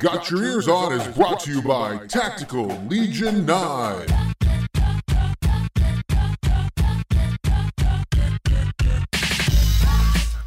Got Your Ears On is brought to you by Tactical Legion 9.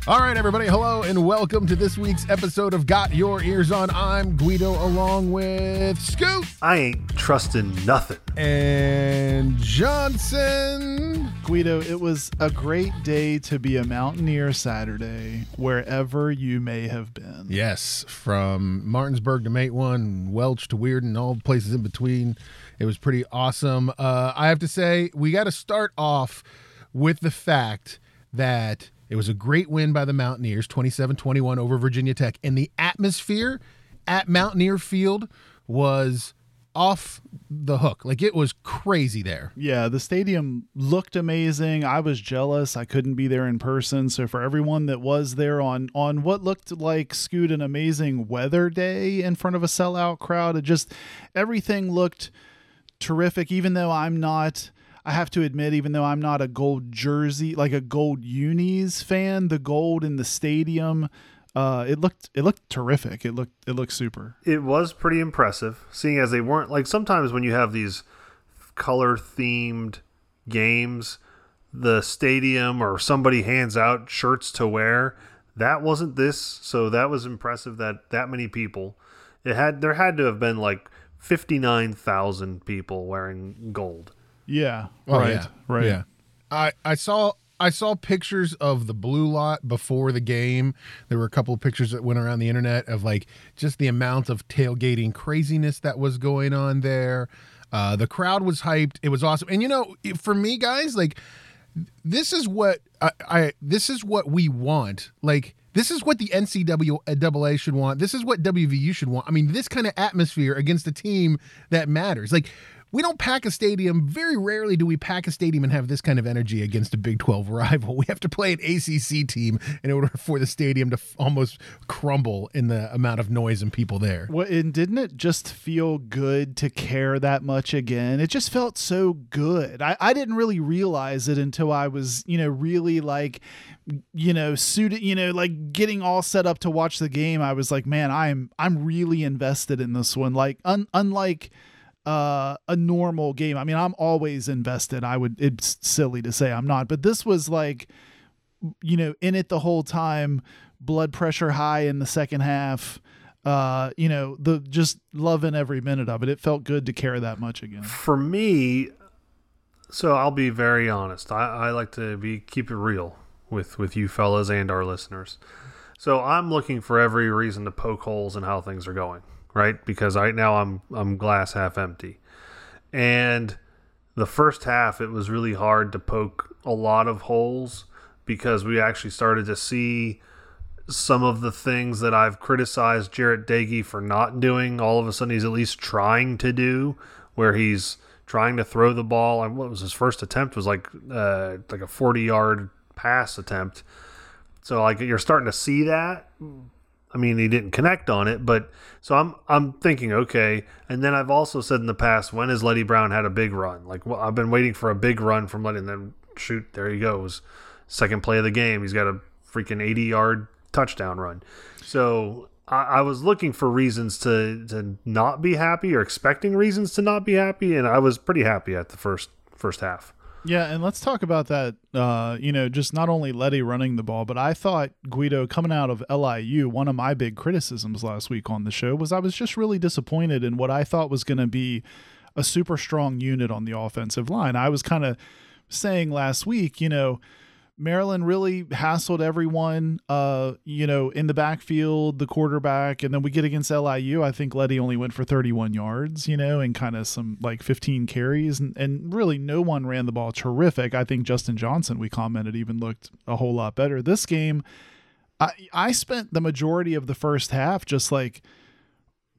All right, everybody. Hello and welcome to this week's episode of Got Your Ears On. I'm Guido along with Scoop. I ain't trusting nothing. and Johnson. Guido, it was a great day to be a Mountaineer Saturday, wherever you may have been. Yes, from Martinsburg to Matewan, Welch to Weirton, all places in between. It was pretty awesome. Uh, I have to say, we got to start off with the fact that it was a great win by the Mountaineers, 27 21 over Virginia Tech. And the atmosphere at Mountaineer Field was off the hook. Like it was crazy there. Yeah, the stadium looked amazing. I was jealous. I couldn't be there in person. So for everyone that was there on on what looked like Scoot an amazing weather day in front of a sellout crowd, it just everything looked terrific. Even though I'm not I have to admit, even though I'm not a gold jersey, like a gold unis fan, the gold in the stadium, uh, it looked it looked terrific. It looked it looked super. It was pretty impressive, seeing as they weren't like sometimes when you have these color themed games, the stadium or somebody hands out shirts to wear. That wasn't this, so that was impressive that that many people. It had there had to have been like fifty nine thousand people wearing gold. Yeah. Oh, right. yeah. Right. Yeah. I I saw I saw pictures of the blue lot before the game. There were a couple of pictures that went around the internet of like just the amount of tailgating craziness that was going on there. Uh, the crowd was hyped. It was awesome. And you know, for me, guys, like this is what I, I this is what we want. Like this is what the NCAA should want. This is what WVU should want. I mean, this kind of atmosphere against a team that matters. Like we don't pack a stadium. Very rarely do we pack a stadium and have this kind of energy against a Big 12 rival. We have to play an ACC team in order for the stadium to f- almost crumble in the amount of noise and people there. Well, and didn't it just feel good to care that much again? It just felt so good. I, I didn't really realize it until I was, you know, really like, you know, suited, you know, like getting all set up to watch the game. I was like, man, I'm I'm really invested in this one. Like, un, unlike uh a normal game. I mean, I'm always invested. I would it's silly to say I'm not, but this was like you know, in it the whole time, blood pressure high in the second half. Uh, you know, the just loving every minute of it. It felt good to care that much again. For me, so I'll be very honest. I, I like to be keep it real with with you fellas and our listeners. So I'm looking for every reason to poke holes in how things are going, right? Because right now I'm I'm glass half empty. And the first half it was really hard to poke a lot of holes because we actually started to see some of the things that I've criticized Jarret Doege for not doing, all of a sudden he's at least trying to do, where he's trying to throw the ball. And what was his first attempt was like uh, like a forty yard pass attempt. So like you're starting to see that. I mean, he didn't connect on it, but so I'm I'm thinking okay. And then I've also said in the past, when has Leddie Brown had a big run? Like well, I've been waiting for a big run from Leddie, and then shoot, there he goes, second play of the game. He's got a freaking 80 yard touchdown run. So I, I was looking for reasons to to not be happy or expecting reasons to not be happy, and I was pretty happy at the first first half. Yeah, and let's talk about that. Uh, you know, just not only Leddie running the ball, but I thought Guido coming out of LIU. One of my big criticisms last week on the show was I was just really disappointed in what I thought was going to be a super strong unit on the offensive line. I was kind of saying last week, you know, Maryland really hassled everyone, uh, you know, in the backfield, the quarterback, and then we get against LIU. I think Leddie only went for 31 yards, you know, and kind of some like 15 carries, and, and really no one ran the ball terrific. I think Justin Johnson, we commented, even looked a whole lot better. This game, I I spent the majority of the first half just like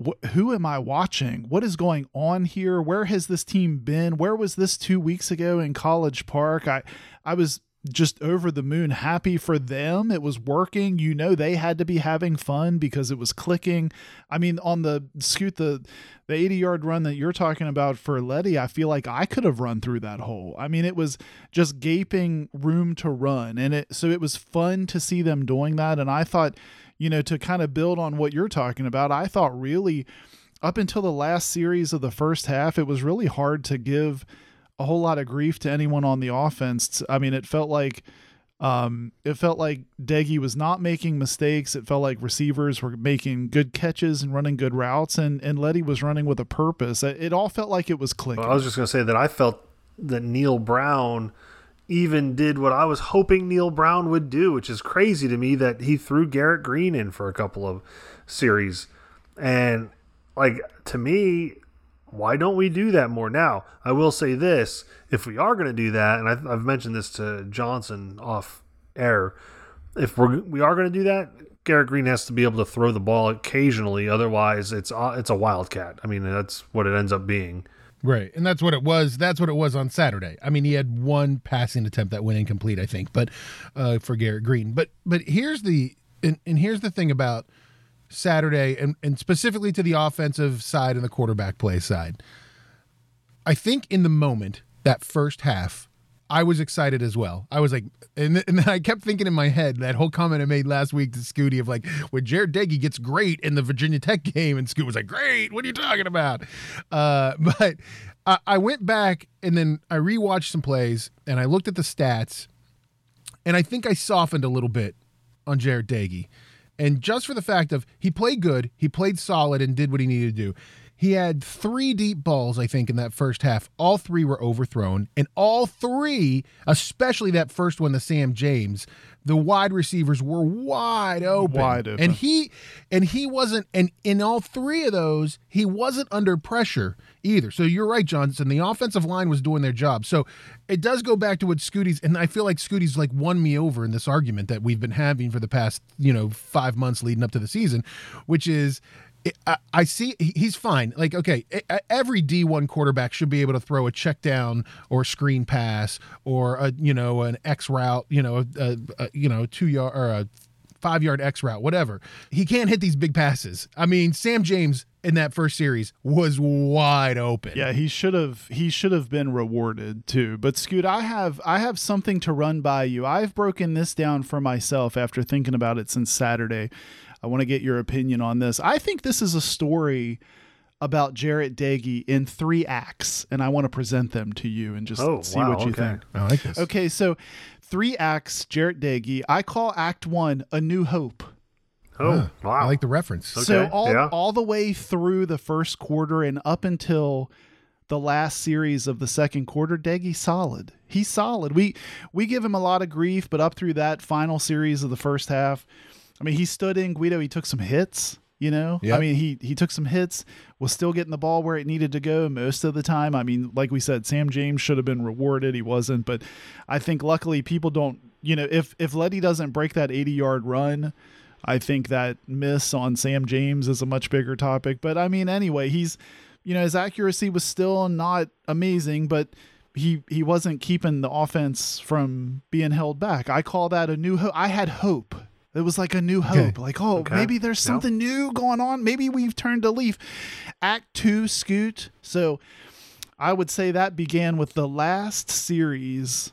wh- who am I watching? What is going on here? Where has this team been? Where was this two weeks ago in College Park? I, I was just over the moon happy for them. It was working. You know, they had to be having fun because it was clicking. I mean, on the scoot, the, the 80 yard run that you're talking about for Leddie, I feel like I could have run through that hole. I mean, it was just gaping room to run. And it, so it was fun to see them doing that. And I thought, you know, to kind of build on what you're talking about, I thought really up until the last series of the first half, it was really hard to give a whole lot of grief to anyone on the offense. I mean, it felt like um, it felt like Doege was not making mistakes. It felt like receivers were making good catches and running good routes, and and Leddie was running with a purpose. It, it all felt like it was clicking. Well, I was just to say that I felt that Neal Brown even did what I was hoping Neal Brown would do, which is crazy to me that he threw Garrett Greene in for a couple of series. And like to me, why don't we do that more now? I will say this: if we are going to do that, and I've, I've mentioned this to Johnson off air, if we're we are going to do that, Garrett Greene has to be able to throw the ball occasionally. Otherwise, it's uh, it's a wildcat. I mean, that's what it ends up being. Right. And that's what it was. That's what it was on Saturday. I mean, he had one passing attempt that went incomplete, I think, but uh, for Garrett Greene. But but here's the and, and here's the thing about Saturday and, and specifically to the offensive side and the quarterback play side. I think in the moment, that first half, I was excited as well. I was like, and, th- and then I kept thinking in my head that whole comment I made last week to Scooty of like, when Jarret Doege gets great in the Virginia Tech game, and Scoot was like, great, what are you talking about? Uh, but I, I went back and then I rewatched some plays and I looked at the stats, and I think I softened a little bit on Jarret Doege. And just for the fact of he played good, he played solid and did what he needed to do. He had three deep balls, I think, in that first half. All three were overthrown, and all three, especially that first one, the Sam James, the wide receivers were wide open. Wide open. And he and he wasn't and in all three of those, he wasn't under pressure either. So you're right, Johnson. The offensive line was doing their job. So it does go back to what Scooty's and I feel like Scooty's like won me over in this argument that we've been having for the past, you know, five months leading up to the season, which is I, see he's fine. Like, okay, every D1 quarterback should be able to throw a check down or screen pass or a you know an X route, you know, a, a you know two yard or a five yard X route, whatever. He can't hit these big passes. I mean, Sam James in that first series was wide open. Yeah, he should have he should have been rewarded too. But Scoot, I have I have something to run by you. I've broken this down for myself after thinking about it since Saturday. I want to get your opinion on this. I think this is a story about Jarret Doege in three acts, and I want to present them to you and just oh, see wow, what you okay. think. I like this. Okay, so three acts, Jarret Doege. I call Act One A New Hope. Oh, wow. I like the reference. So all yeah. all the way through the first quarter and up until the last series of the second quarter, Doege solid. He's solid. We we give him a lot of grief, but up through that final series of the first half, I mean, he stood in Guido. He took some hits. You know, I mean, he he took some hits. Was still getting the ball where it needed to go most of the time. I mean, like we said, Sam James should have been rewarded. He wasn't, but I think luckily people don't. You know, if if Leddie doesn't break that eighty yard run, I think that miss on Sam James is a much bigger topic. But I mean, anyway, he's, you know, his accuracy was still not amazing, but he he wasn't keeping the offense from being held back. I call that a new hope. I had hope. It was like a new hope. Like, oh, Okay. maybe there's Yeah. something new going on. Maybe we've turned a leaf. Act two, Scoot. So I would say that began with the last series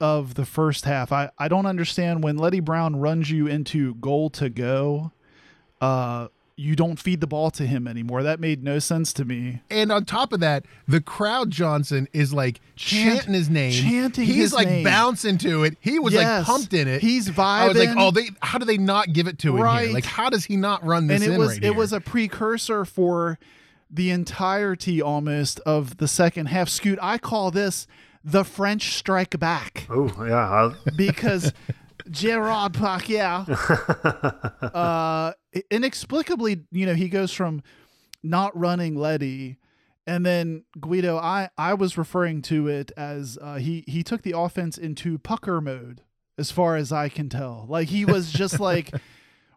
of the first half. I, I don't understand when Leddie Brown runs you into goal to go, uh, you don't feed the ball to him anymore. That made no sense to me. And on top of that, the crowd Johnson is like Chant- chanting his name. chanting He's like name. bouncing to it. He was Yes. like pumped in it. He's vibing. I was like, oh, they how do they not give it to him Right. here? Like, how does he not run this and it in was right it here? was a precursor for the entirety almost of the second half. Scoot, I call this the French strike back. Oh, yeah. I, because Gerard Pacquiao, uh, inexplicably, you know, he goes from not running Leddie, and then Guido. I I was referring to it as uh, he he took the offense into pucker mode, as far as I can tell. Like he was just like,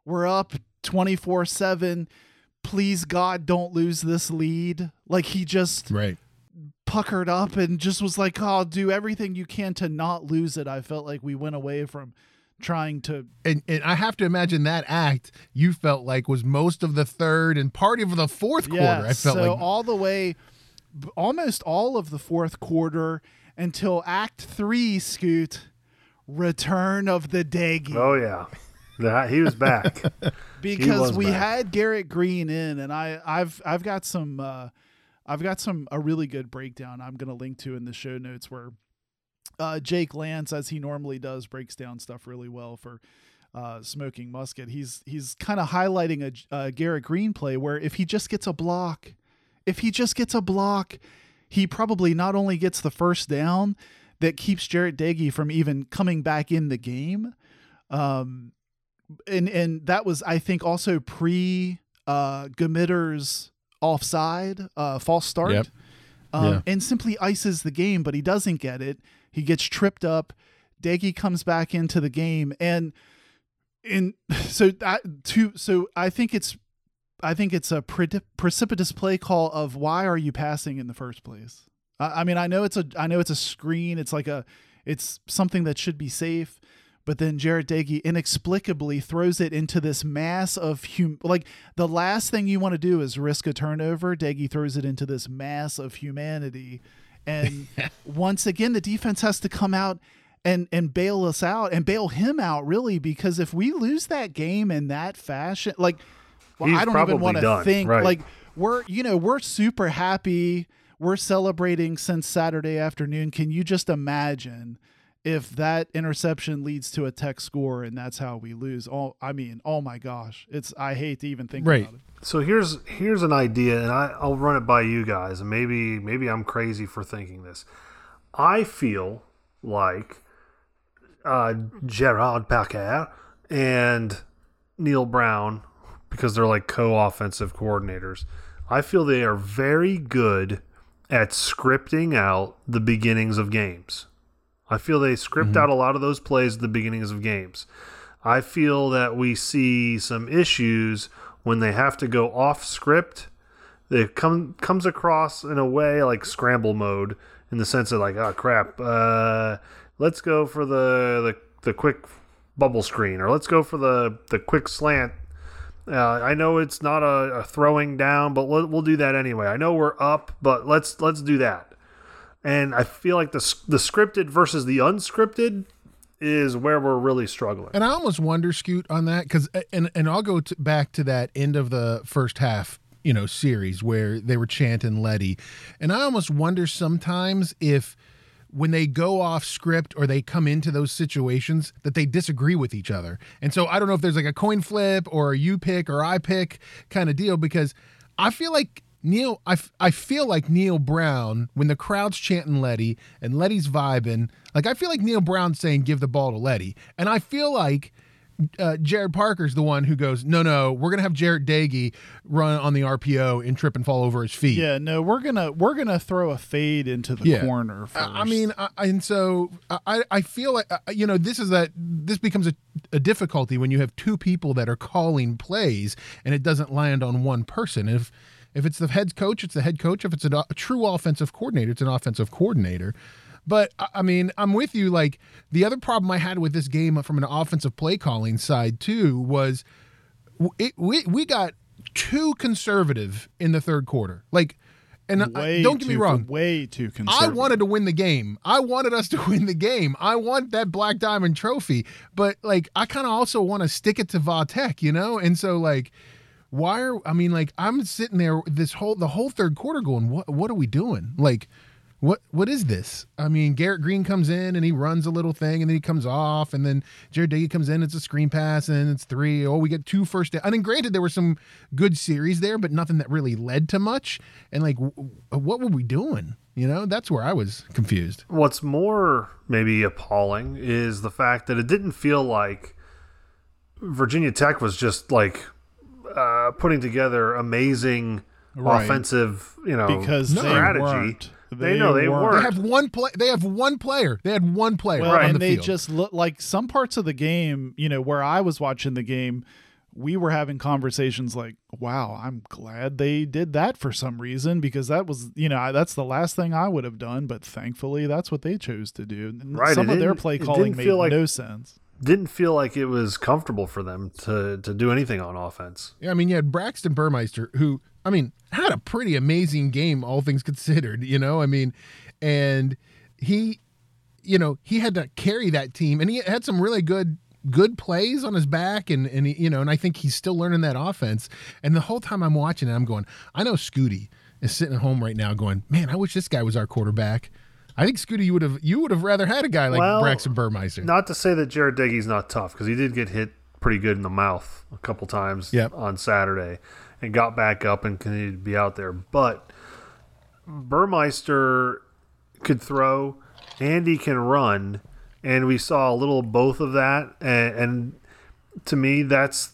we're up twenty four seven. Please God, don't lose this lead. Like he just right. Puckered up and just was like, "Oh, do everything you can to not lose it." I felt like we went away from trying to And and I have to imagine that act you felt like was most of the third and part of the fourth quarter. I felt so like all the way, almost all of the fourth quarter until Act Three. Scoot, Return of the Doege. oh, yeah. That he was back. because was we back. had Garrett Greene in, and I, I've I've got some uh, I've got some a really good breakdown I'm going to link to in the show notes where uh, Jake Lance, as he normally does, breaks down stuff really well for uh, smoking musket. He's he's kind of highlighting a, a Garrett Greene play where if he just gets a block, if he just gets a block, he probably not only gets the first down that keeps Jarret Doege from even coming back in the game. Um, and and that was I think also pre uh Gamitter's offside uh false start. Yep. Um, Yeah. and simply ices the game, but he doesn't get it. He gets tripped up. Doege comes back into the game and in so that to so I think it's I think it's a pre- precipitous play call of why are you passing in the first place? I, I mean, I know it's a I know it's a screen. It's like a it's something that should be safe, but then Jarret Doege inexplicably throws it into this mass of hum like the last thing you want to do is risk a turnover. Doege throws it into this mass of humanity, and once again the defense has to come out and and bail us out and bail him out really because if we lose that game in that fashion, like well, I don't even want to think right. like we're you know we're super happy we're celebrating since Saturday afternoon. Can you just imagine if that interception leads to a tech score and that's how we lose? all I mean, oh my gosh, it's I hate to even think Right. about it. So here's here's an idea, and I, I'll run it by you guys, and maybe maybe I'm crazy for thinking this. I feel like uh, Gerard Paquet and Neal Brown, because they're like co-offensive coordinators. I feel they are very good at scripting out the beginnings of games. I feel they script out a lot of those plays at the beginnings of games. I feel that we see some issues when they have to go off script. It come comes across in a way like scramble mode in the sense of like, oh crap, uh, let's go for the, the the quick bubble screen or let's go for the the quick slant. Uh, I know it's not a, a throwing down, but we'll, we'll do that anyway. I know we're up, but let's let's do that. And I feel like the the scripted versus the unscripted is where we're really struggling. And I almost wonder, Scoot, on that because, and and I'll go to, back to that end of the first half, you know, series where they were chanting Leddie, and I almost wonder sometimes if when they go off script or they come into those situations that they disagree with each other. And so I don't know if there's like a coin flip or a you pick or I pick kind of deal because I feel like Neal, I, f- I feel like Neal Brown, when the crowd's chanting Leddie and Leddie's vibing, like I feel like Neal Brown's saying, give the ball to Leddie. And I feel like uh, Gerad Parker's the one who goes, no, no, we're going to have Jarret Doege run on the RPO and trip and fall over his feet. Yeah, no, we're gonna we're gonna throw a fade into the Yeah. corner. First. I I mean, I, and so I, I feel like uh, you know this is that this becomes a, a difficulty when you have two people that are calling plays and it doesn't land on one person. If if it's the head coach, it's the head coach. If it's a, a true offensive coordinator, it's an offensive coordinator. But I mean, I'm with you. Like the other problem I had with this game from an offensive play calling side too was it, we we got too conservative in the third quarter. Like, and I- don't get me wrong, way too conservative. I wanted to win the game. I wanted us to win the game. I want that black diamond trophy. But like I kind of also want to stick it to Vatek, you know? And so like why are I mean like I'm sitting there this whole the whole third quarter going, what what are we doing? Like what what is this? I mean, Garrett Greene comes in and he runs a little thing and then he comes off and then Jarret Doege comes in, it's a screen pass and it's three. Oh, we get two first down. I mean, granted there were some good series there, but nothing that really led to much. And like w- what were we doing? You know, that's where I was confused. What's more maybe appalling is the fact that it didn't feel like Virginia Tech was just like uh, putting together amazing Right. offensive, you know, because they strategy. weren't. They know they weren't. weren't. They have one play they have one player. they had one player Well, on and the they field. just look like some parts of the game, you know, where I was watching the game, we were having conversations like, wow, I'm glad they did that for some reason because that was, you know, that's the last thing I would have done. But thankfully, that's what they chose to do. And Right, Some it of their play calling made like- no sense. Didn't feel like it was comfortable for them to to do anything on offense. Yeah, I mean, you had Braxton Burmeister, who, I mean, had a pretty amazing game, all things considered, you know? I mean, and he, you know, he had to carry that team, and he had some really good good plays on his back, and and you know, and I think he's still learning that offense. And the whole time I'm watching it, I'm going, I know Scooty is sitting at home right now, going, man, I wish this guy was our quarterback. I think Scooty, you would have you would have rather had a guy like Well, Braxton Burmeister. Not to say that Jarret Doege's not tough because he did get hit pretty good in the mouth a couple times Yep. on Saturday and got back up and continued to be out there. But Burmeister could throw and he can run, and we saw a little of both of that. And, and to me, that's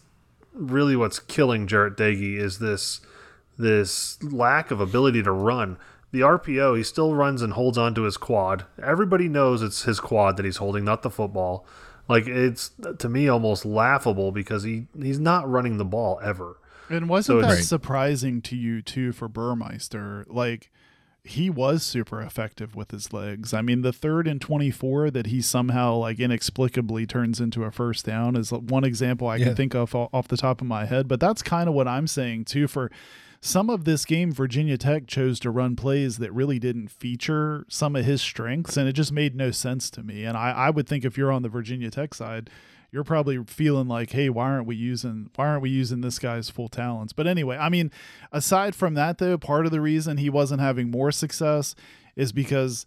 really what's killing Jarret Doege is this this lack of ability to run. The RPO, he still runs and holds onto his quad. Everybody knows it's his quad that he's holding, not the football. Like it's to me almost laughable because he he's not running the ball ever. And wasn't So that it's- surprising to you too for Burmeister? Like he was super effective with his legs. I mean, the third and 24 that he somehow like inexplicably turns into a first down is one example I Yeah. can think of off the top of my head. But that's kind of what I'm saying too. For some of this game, Virginia Tech chose to run plays that really didn't feature some of his strengths, and it just made no sense to me. And I, I would think if you're on the Virginia Tech side, you're probably feeling like, hey, why aren't we using why aren't we using this guy's full talents? But anyway, I mean, aside from that though, part of the reason he wasn't having more success is because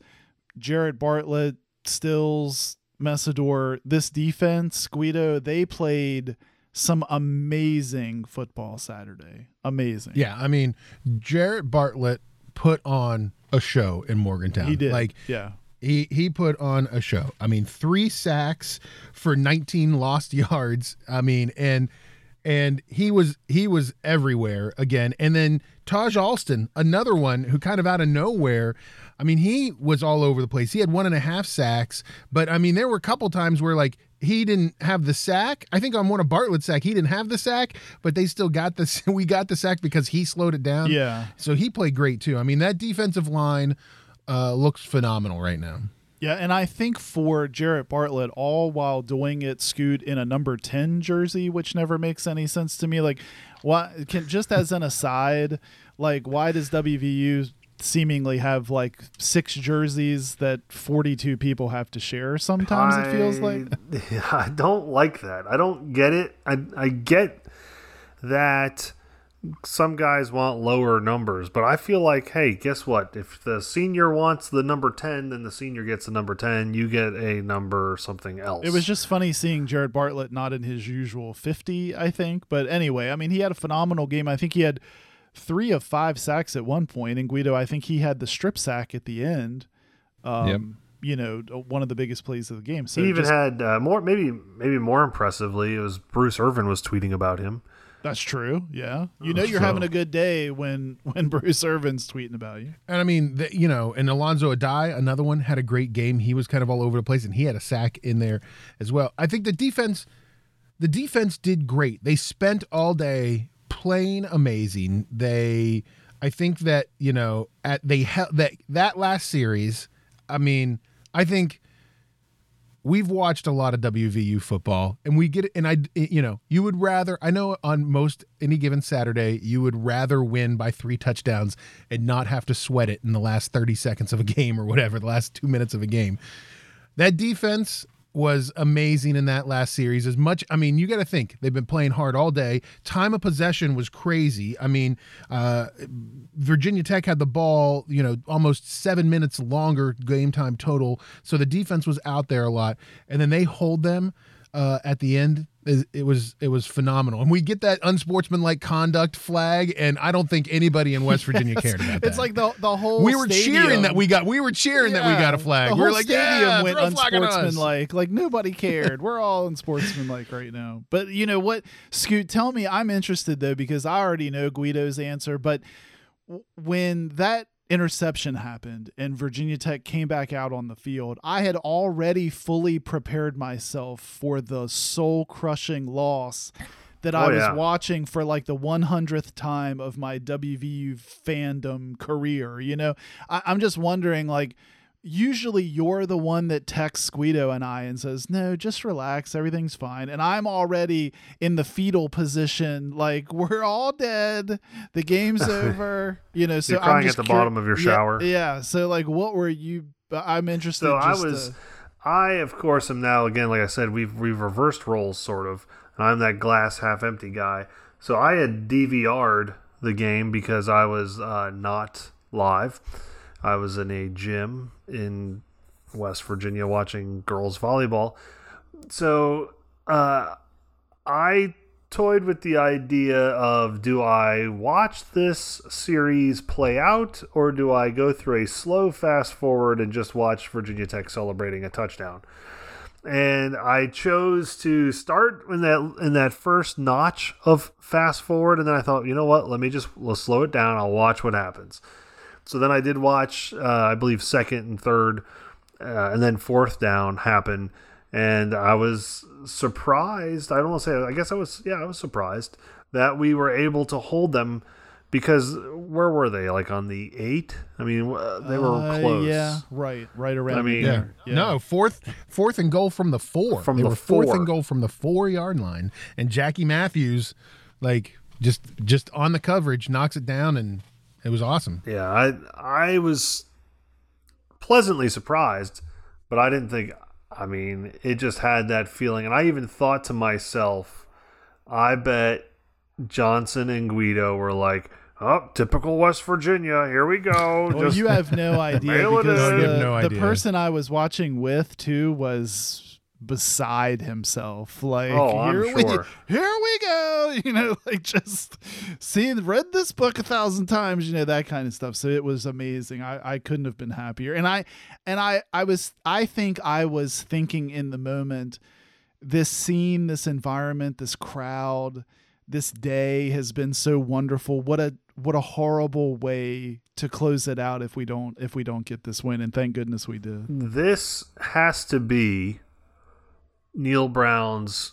Jared Bartlett, Stills, Mesidor, this defense, Guido, they played some amazing football Saturday. Amazing. Yeah, I mean, Jared Bartlett put on a show in Morgantown. He did. Like yeah. he he put on a show. I mean, three sacks for 19 lost yards. I mean, and and he was he was everywhere again. And then Taijh Alston, another one who kind of out of nowhere. I mean, he was all over the place. He had one and a half sacks, but I mean, there were a couple times where like he didn't have the sack. I think on one of Bartlett's sack, he didn't have the sack, but they still got the we got the sack because he slowed it down. Yeah. So he played great too. I mean, that defensive line uh, looks phenomenal right now. Yeah, and I think for Jared Bartlett, all while doing it, Scoot in a number ten jersey, which never makes any sense to me. Like, why? Can just as an aside, like, why does WVU seemingly have like six jerseys that forty-two people have to share? Sometimes it feels like. I, I don't like that. I don't get it. I I get that some guys want lower numbers, but I feel like, hey, guess what? If the senior wants the number ten, then the senior gets the number ten. You get a number or something else. It was just funny seeing Jared Bartlett not in his usual 50, I think. But anyway, I mean, he had a phenomenal game. I think he had three of five sacks at one point. And Guido, I think he had the strip sack at the end. Um, Yep. You know, one of the biggest plays of the game. So He even just- had uh, more, maybe maybe more impressively, it was Bruce Irvin was tweeting about him. that's true. Yeah, you know, you're So- having a good day when when Bruce Irvin's tweeting about you. And I mean, the, you know, and Alonzo Addae, another one, had a great game. He was kind of all over the place, and he had a sack in there as well. I think the defense, the defense did great. They spent all day playing amazing. They, I think that you know, at they held that that last series. I mean, I think we've watched a lot of WVU football and we get and I you know you would rather I know on most any given Saturday you would rather win by 3 touchdowns and not have to sweat it in the last 30 seconds of a game or whatever the last 2 minutes of a game that defense was amazing in that last series. As much i mean you got to think they've been playing hard all day. Time of possession was crazy. I mean uh, virginia tech had the ball you know almost seven minutes longer game time total. So the defense was out there a lot. And then they hold them uh, at the end it it was it was phenomenal and we get that unsportsmanlike conduct flag and i don't think anybody in west virginia cared about that It's like the the whole we were cheering that we got we were cheering that we got a flag The we were like stadium yeah, went throw a flag on us. unsportsmanlike. Like nobody cared. We're all unsportsmanlike right now. But you know what, Scoot? Tell me. I'm interested though because I already know Guido's answer. But when that interception happened and Virginia Tech came back out on the field, I had already fully prepared myself for the soul crushing loss. That I Oh, was yeah. watching for like the 100th time of my WVU fandom career. You know, I, I'm just wondering, like, usually you're the one that texts Guido and I and says, "No, just relax, everything's fine." And I'm already in the fetal position, like we're all dead, the game's over. You know, so You're I'm crying just at the cur- bottom of your shower. Yeah, So like, what were you? I'm interested. So I was, to- I, of course, am now again, like I said, we've we've reversed roles sort of, and I'm that glass half empty guy. So I had DVR'd the game because I was uh, not live. I was in a gym in West Virginia watching girls volleyball. So uh, I toyed with the idea of do I watch this series play out or do I go through a slow fast forward and just watch Virginia Tech celebrating a touchdown? And I chose to start in that in that first notch of fast forward and then I thought, you know what, let me just let's slow it down. I'll watch what happens. So then I did watch uh, I believe second and third uh, and then fourth down happen and I was surprised. I don't want to say. I guess I was. Yeah, I was surprised that we were able to hold them because where were they? Like on the eight? I mean, they were Uh, close. yeah, right, right around. I mean- Yeah. there. Yeah. No, fourth fourth and goal from the four. From they the were fourth four. and goal from the four yard line. And Jackie Matthews, like just just on the coverage, knocks it down and it was awesome. Yeah, I I was pleasantly surprised, but I didn't think. I mean, it just had that feeling, and I even thought to myself, I bet Johnson and Guido were like, "Oh, typical West Virginia. Here we go." Well, Just- you have no idea because the, have no the person I was watching with too was beside himself. Like, Oh, here we sure. here we go. You know, like just see read this book a thousand times. You know that kind of stuff. So it was amazing. I I couldn't have been happier. And I and I I was I think I was thinking in the moment this scene, this environment, this crowd, this day has been so wonderful. What a what a horrible way to close it out if we don't if we don't get this win. And thank goodness we did. this has to be Neal Brown's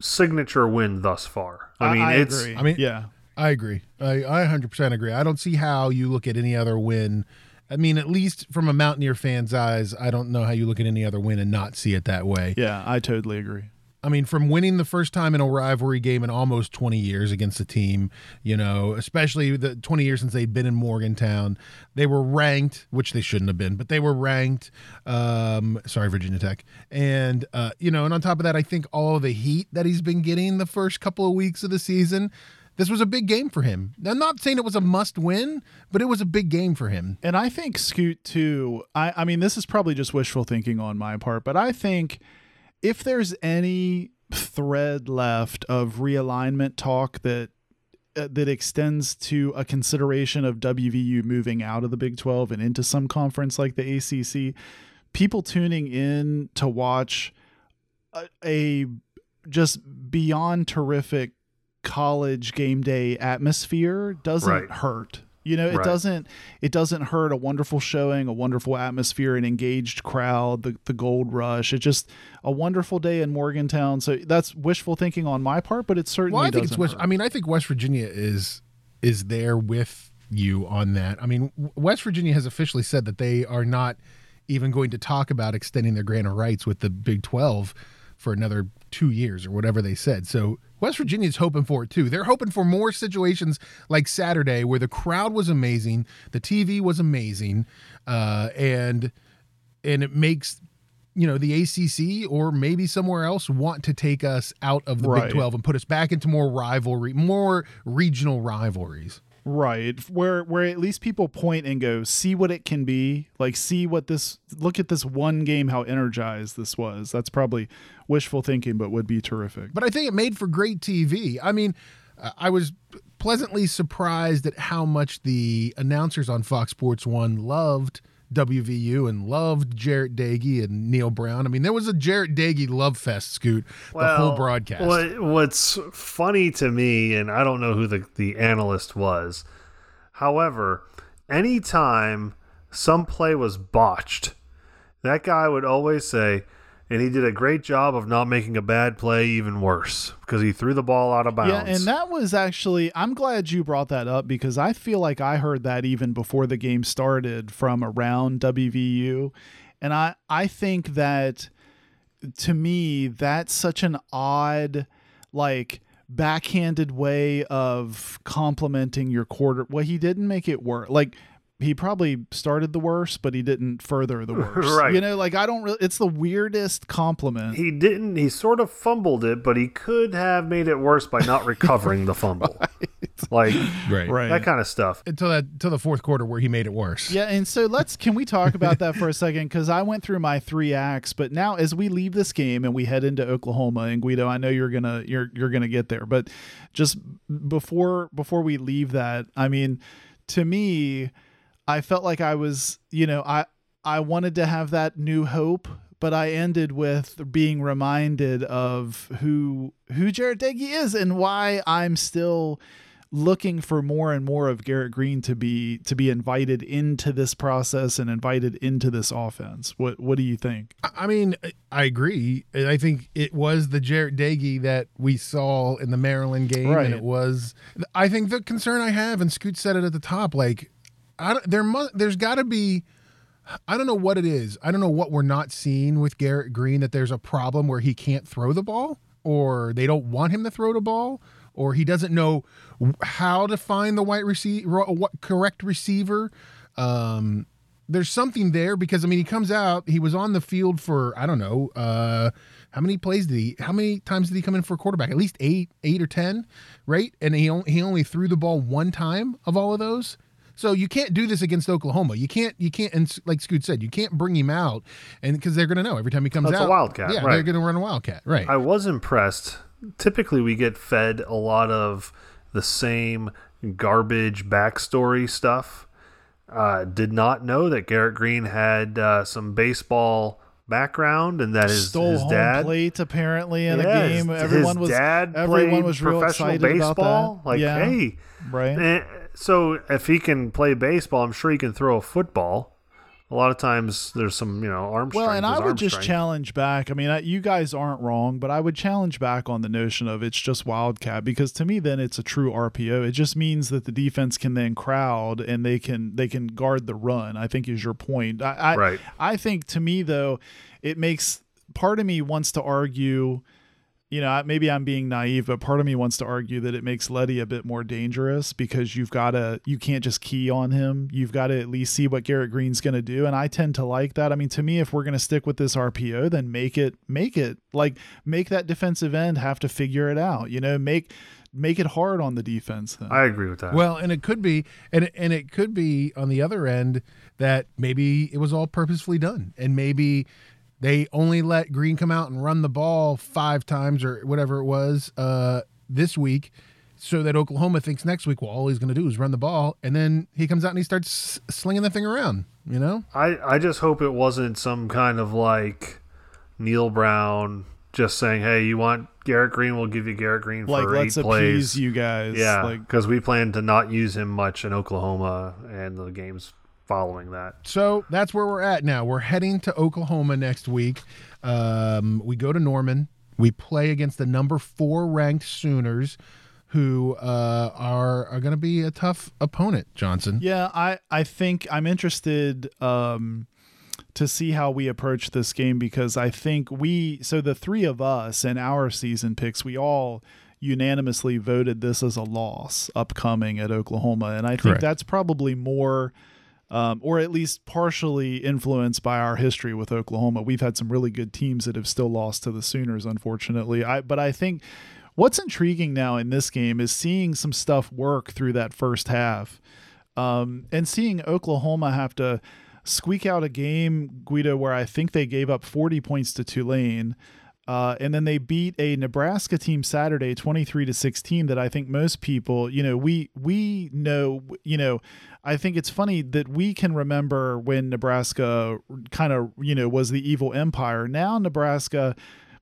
signature win thus far. I mean, it's agree. I mean- yeah. I agree. I, I 100% agree. I don't see how you look at any other win. I mean, at least from a Mountaineer fan's eyes, I don't know how you look at any other win and not see it that way. Yeah, I totally agree. I mean, from winning the first time in a rivalry game in almost 20 years against a team, you know, especially the 20 years since they'd been in Morgantown, they were ranked, which they shouldn't have been, but they were ranked. Um, sorry, Virginia Tech. And, uh, you know, and on top of that, I think all the heat that he's been getting the first couple of weeks of the season, this was a big game for him. I'm not saying it was a must win, but it was a big game for him. And I think Scoot too. I, I mean, this is probably just wishful thinking on my part, but I think if there's any thread left of realignment talk that uh, that extends to a consideration of WVU moving out of the Big 12 and into some conference like the ACC, people tuning in to watch a, a just beyond terrific college game day atmosphere doesn't Right. hurt. You know, it Right. doesn't it doesn't hurt a wonderful showing, a wonderful atmosphere, an engaged crowd, the the gold rush. It's just a wonderful day in Morgantown. So that's wishful thinking on my part, but it certainly Well, I think it's doesn't West. hurt. I mean, I think West Virginia is is there with you on that. I mean, West Virginia has officially said that they are not even going to talk about extending their grant of rights with the Big Twelve for another two years or whatever they said. So West Virginia's hoping for it too. They're hoping for more situations like Saturday where the crowd was amazing, the TV was amazing, uh, and and it makes you know the ACC or maybe somewhere else want to take us out of the Right. Big 12 and put us back into more rivalry, more regional rivalries. Right. Where where at least people point and go, see what it can be. Like see what this look at this one game, how energized this was. That's probably wishful thinking, but would be terrific. But I think it made for great TV. I mean, uh, I was pleasantly surprised at how much the announcers on Fox Sports 1 loved WVU and loved Jarret Doege and Neal Brown. I mean, there was a Jarret Doege love fest, Scoot, the whole broadcast. What, what's funny to me, and I don't know who the, the analyst was, however, anytime some play was botched, that guy would always say, and he did a great job of not making a bad play even worse because he threw the ball out of bounds. Yeah, and that was actually I'm glad you brought that up because I feel like I heard that even before the game started from around WVU. And I I think that to me that's such an odd like backhanded way of complimenting your quarter. Well, he didn't make it work. Like he probably started the worst, but he didn't further the worst. Right. You know, like I don't really. It's the weirdest compliment. He didn't. He sort of fumbled it, but he could have made it worse by not recovering the fumble. Like Right. right. that kind of stuff. Until that until the fourth quarter where he made it worse. Yeah, and so let's can we talk about that for a second? Because I went through my three acts, but now as we leave this game and we head into Oklahoma and Guido, I know you're gonna you're you're gonna get there, but just before before we leave that, I mean, to me, I felt like I was, you know, I I wanted to have that new hope, but I ended with being reminded of who who Jarret Doege is and why I'm still looking for more and more of Garrett Greene to be to be invited into this process and invited into this offense. What what do you think? I I mean, I agree. I think it was the Jarret Doege that we saw in the Maryland game, Right. and it was. I think the concern I have, and Scoot said it at the top, like, I don't, there must, there's got to be. I don't know what it is. I don't know what we're not seeing with Garrett Greene. That there's a problem where he can't throw the ball, or they don't want him to throw the ball, or he doesn't know how to find the white receiver, what correct receiver. Um, there's something there because I mean he comes out. He was on the field for I don't know uh, how many plays did he? How many times did he come in for quarterback? At least eight, eight or ten, right? And he only, he only threw the ball one time of all of those. So you can't do this against Oklahoma. You can't. You can't. And like Scoot said, you can't bring him out, and because they're going to know every time he comes out. That's a. Wildcat, Yeah, right. they're going to run a wildcat. Right. I was impressed. Typically, we get fed a lot of the same garbage backstory stuff. Uh, did not know that Garrett Greene had uh, some baseball background and that his, Stole his home dad plate apparently in Yeah, a his- game. his Everyone was dad everyone played was real professional excited baseball. about that. Like, yeah, hey, right. Eh, so if he can play baseball, I'm sure he can throw a football. A lot of times there's some, you know, arm Well, and I would just strength. challenge back. I mean, I, you guys aren't wrong, but I would challenge back on the notion of it's just Wildcat because to me, then it's a true RPO. It just means that the defense can then crowd and they can they can guard the run. I think is your point. I I, Right. I think to me though, it makes part of me wants to argue. You know, maybe I'm being naive, but part of me wants to argue that it makes Leddie a bit more dangerous because you've got to, you can't just key on him. You've got to at least see what Garrett Greene's going to do. And I tend to like that. I mean, to me, if we're going to stick with this RPO, then make it, make it like make that defensive end have to figure it out, you know, make, make it hard on the defense. Then. I agree with that. Well, and it could be, and and it could be on the other end that maybe it was all purposefully done, and maybe they only let Greene come out and run the ball five times or whatever it was uh, this week, so that Oklahoma thinks next week, well, all he's going to do is run the ball, and then he comes out and he starts slinging the thing around. You know, I, I just hope it wasn't some kind of like Neal Brown just saying, "Hey, you want Garrett Greene? We'll give you Garrett Greene for like, eight let's plays." appease you guys. yeah, Like, because we plan to not use him much in Oklahoma and the games following that. So that's where we're at now. We're heading to Oklahoma next week. Um, we go to Norman. We play against the number four ranked Sooners, who uh, are are going to be a tough opponent. Johnson. Yeah, I I think I'm interested um to see how we approach this game because I think we so the three of us and our season picks we all unanimously voted this as a loss upcoming at Oklahoma and I think that's probably more um, or at least partially influenced by our history with Oklahoma. We've had some really good teams that have still lost to the Sooners, unfortunately. I but I think what's intriguing now in this game is seeing some stuff work through that first half, um, and seeing Oklahoma have to squeak out a game, Guido, where I think they gave up 40 points to Tulane. Uh, and then they beat a Nebraska team Saturday, twenty-three to sixteen. That I think most people, you know, we we know, you know, I think it's funny that we can remember when Nebraska kind of, you know, was the evil empire. Now Nebraska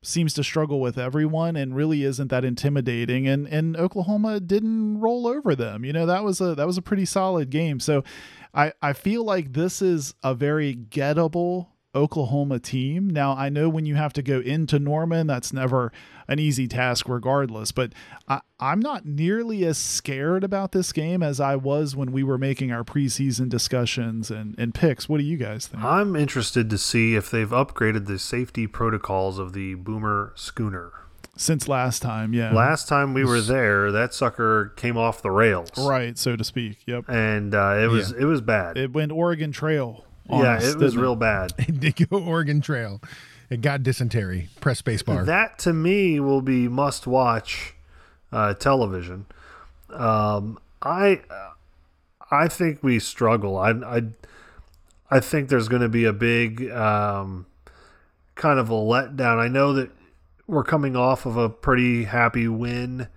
seems to struggle with everyone and really isn't that intimidating and and Oklahoma didn't roll over them. You know, that was a that was a pretty solid game. So I I feel like this is a very gettable Oklahoma team. Now, I know when you have to go into Norman, that's never an easy task, regardless, but I, I'm not nearly as scared about this game as I was when we were making our preseason discussions and, and picks. What do you guys think? I'm interested to see if they've upgraded the safety protocols of the Boomer schooner. since last time. Yeah, Last time we were there, that sucker came off the rails, right, so to speak. Yep, And uh, it was it was bad. it went Oregon Trail. Yeah, us, it was real bad. It did go Oregon Trail. It got dysentery. Press spacebar. That to me will be must watch uh, television. Um, I I think we struggle. I I, I think there's going to be a big um, kind of a letdown. I know that we're coming off of a pretty happy win.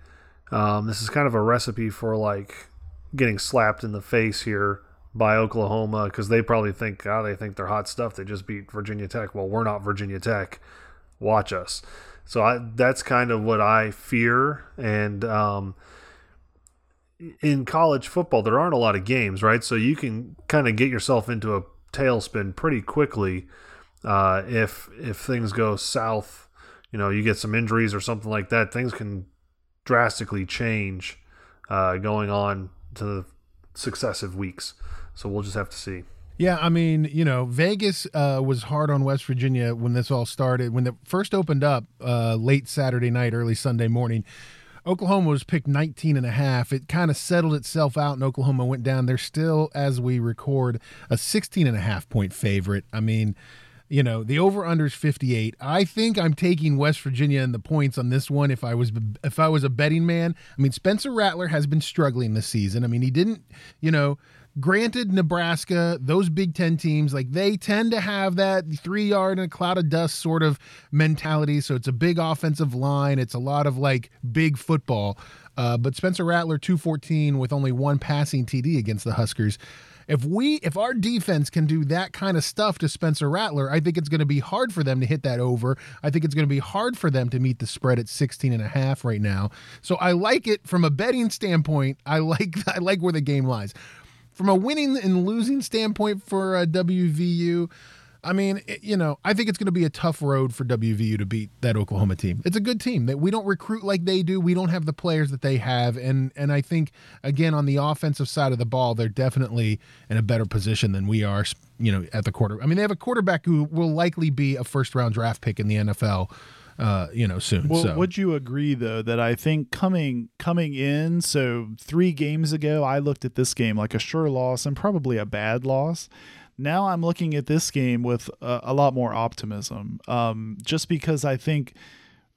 Um, this is kind of a recipe for like getting slapped in the face here by Oklahoma because they probably think, oh, they think they're hot stuff. They just beat Virginia Tech. Well, we're not Virginia Tech. Watch us. So I, that's kind of what I fear. And um, in college football, there aren't a lot of games, right? So you can kind of get yourself into a tailspin pretty quickly uh, if if things go south. You know, you get some injuries or something like that. Things can drastically change uh, going on to the successive weeks. So we'll just have to see. Yeah, I mean, you know, Vegas uh, was hard on West Virginia when this all started. When it first opened up uh, late Saturday night, early Sunday morning, Oklahoma was picked 19 and a half. It kind of settled itself out and Oklahoma went down. They're still, as we record, a 16 and a half point favorite. I mean, you know, the over under is 58. I think I'm taking West Virginia and the points on this one if I was if I was a betting man. I mean, Spencer Rattler has been struggling this season. I mean, he didn't, you know, granted Nebraska, those Big 10 teams, like they tend to have that 3-yard in a cloud of dust sort of mentality, so it's a big offensive line, it's a lot of like big football. Uh, but Spencer Rattler 214 with only one passing TD against the Huskers if we if our defense can do that kind of stuff to Spencer Rattler, I think it's going to be hard for them to hit that over. I think it's going to be hard for them to meet the spread at 16 and a half right now. So I like it from a betting standpoint. I like I like where the game lies. From a winning and losing standpoint for uh, WVU, I mean, it, you know, I think it's going to be a tough road for WVU to beat that Oklahoma team. It's a good team that we don't recruit like they do. We don't have the players that they have, and and I think again on the offensive side of the ball, they're definitely in a better position than we are. You know, at the quarter. I mean, they have a quarterback who will likely be a first round draft pick in the NFL. Uh, you know, soon. Well, so. would you agree though that I think coming coming in, so three games ago, I looked at this game like a sure loss and probably a bad loss now I'm looking at this game with a, a lot more optimism. Um, just because I think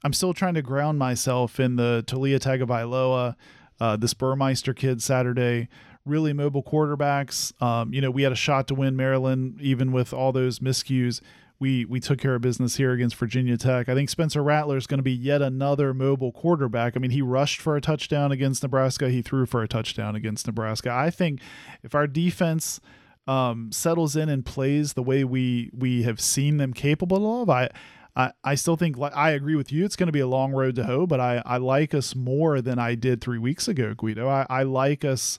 I'm still trying to ground myself in the Taulia Tagovailoa, uh, this Burmeister kid Saturday. Really mobile quarterbacks. Um, you know, we had a shot to win Maryland, even with all those miscues. We we took care of business here against Virginia Tech. I think Spencer Rattler is going to be yet another mobile quarterback. I mean, he rushed for a touchdown against Nebraska. He threw for a touchdown against Nebraska. I think if our defense um, settles in and plays the way we we have seen them capable of, I I, I still think I agree with you. It's going to be a long road to hoe, but I, I like us more than I did three weeks ago, Guido. I, I like us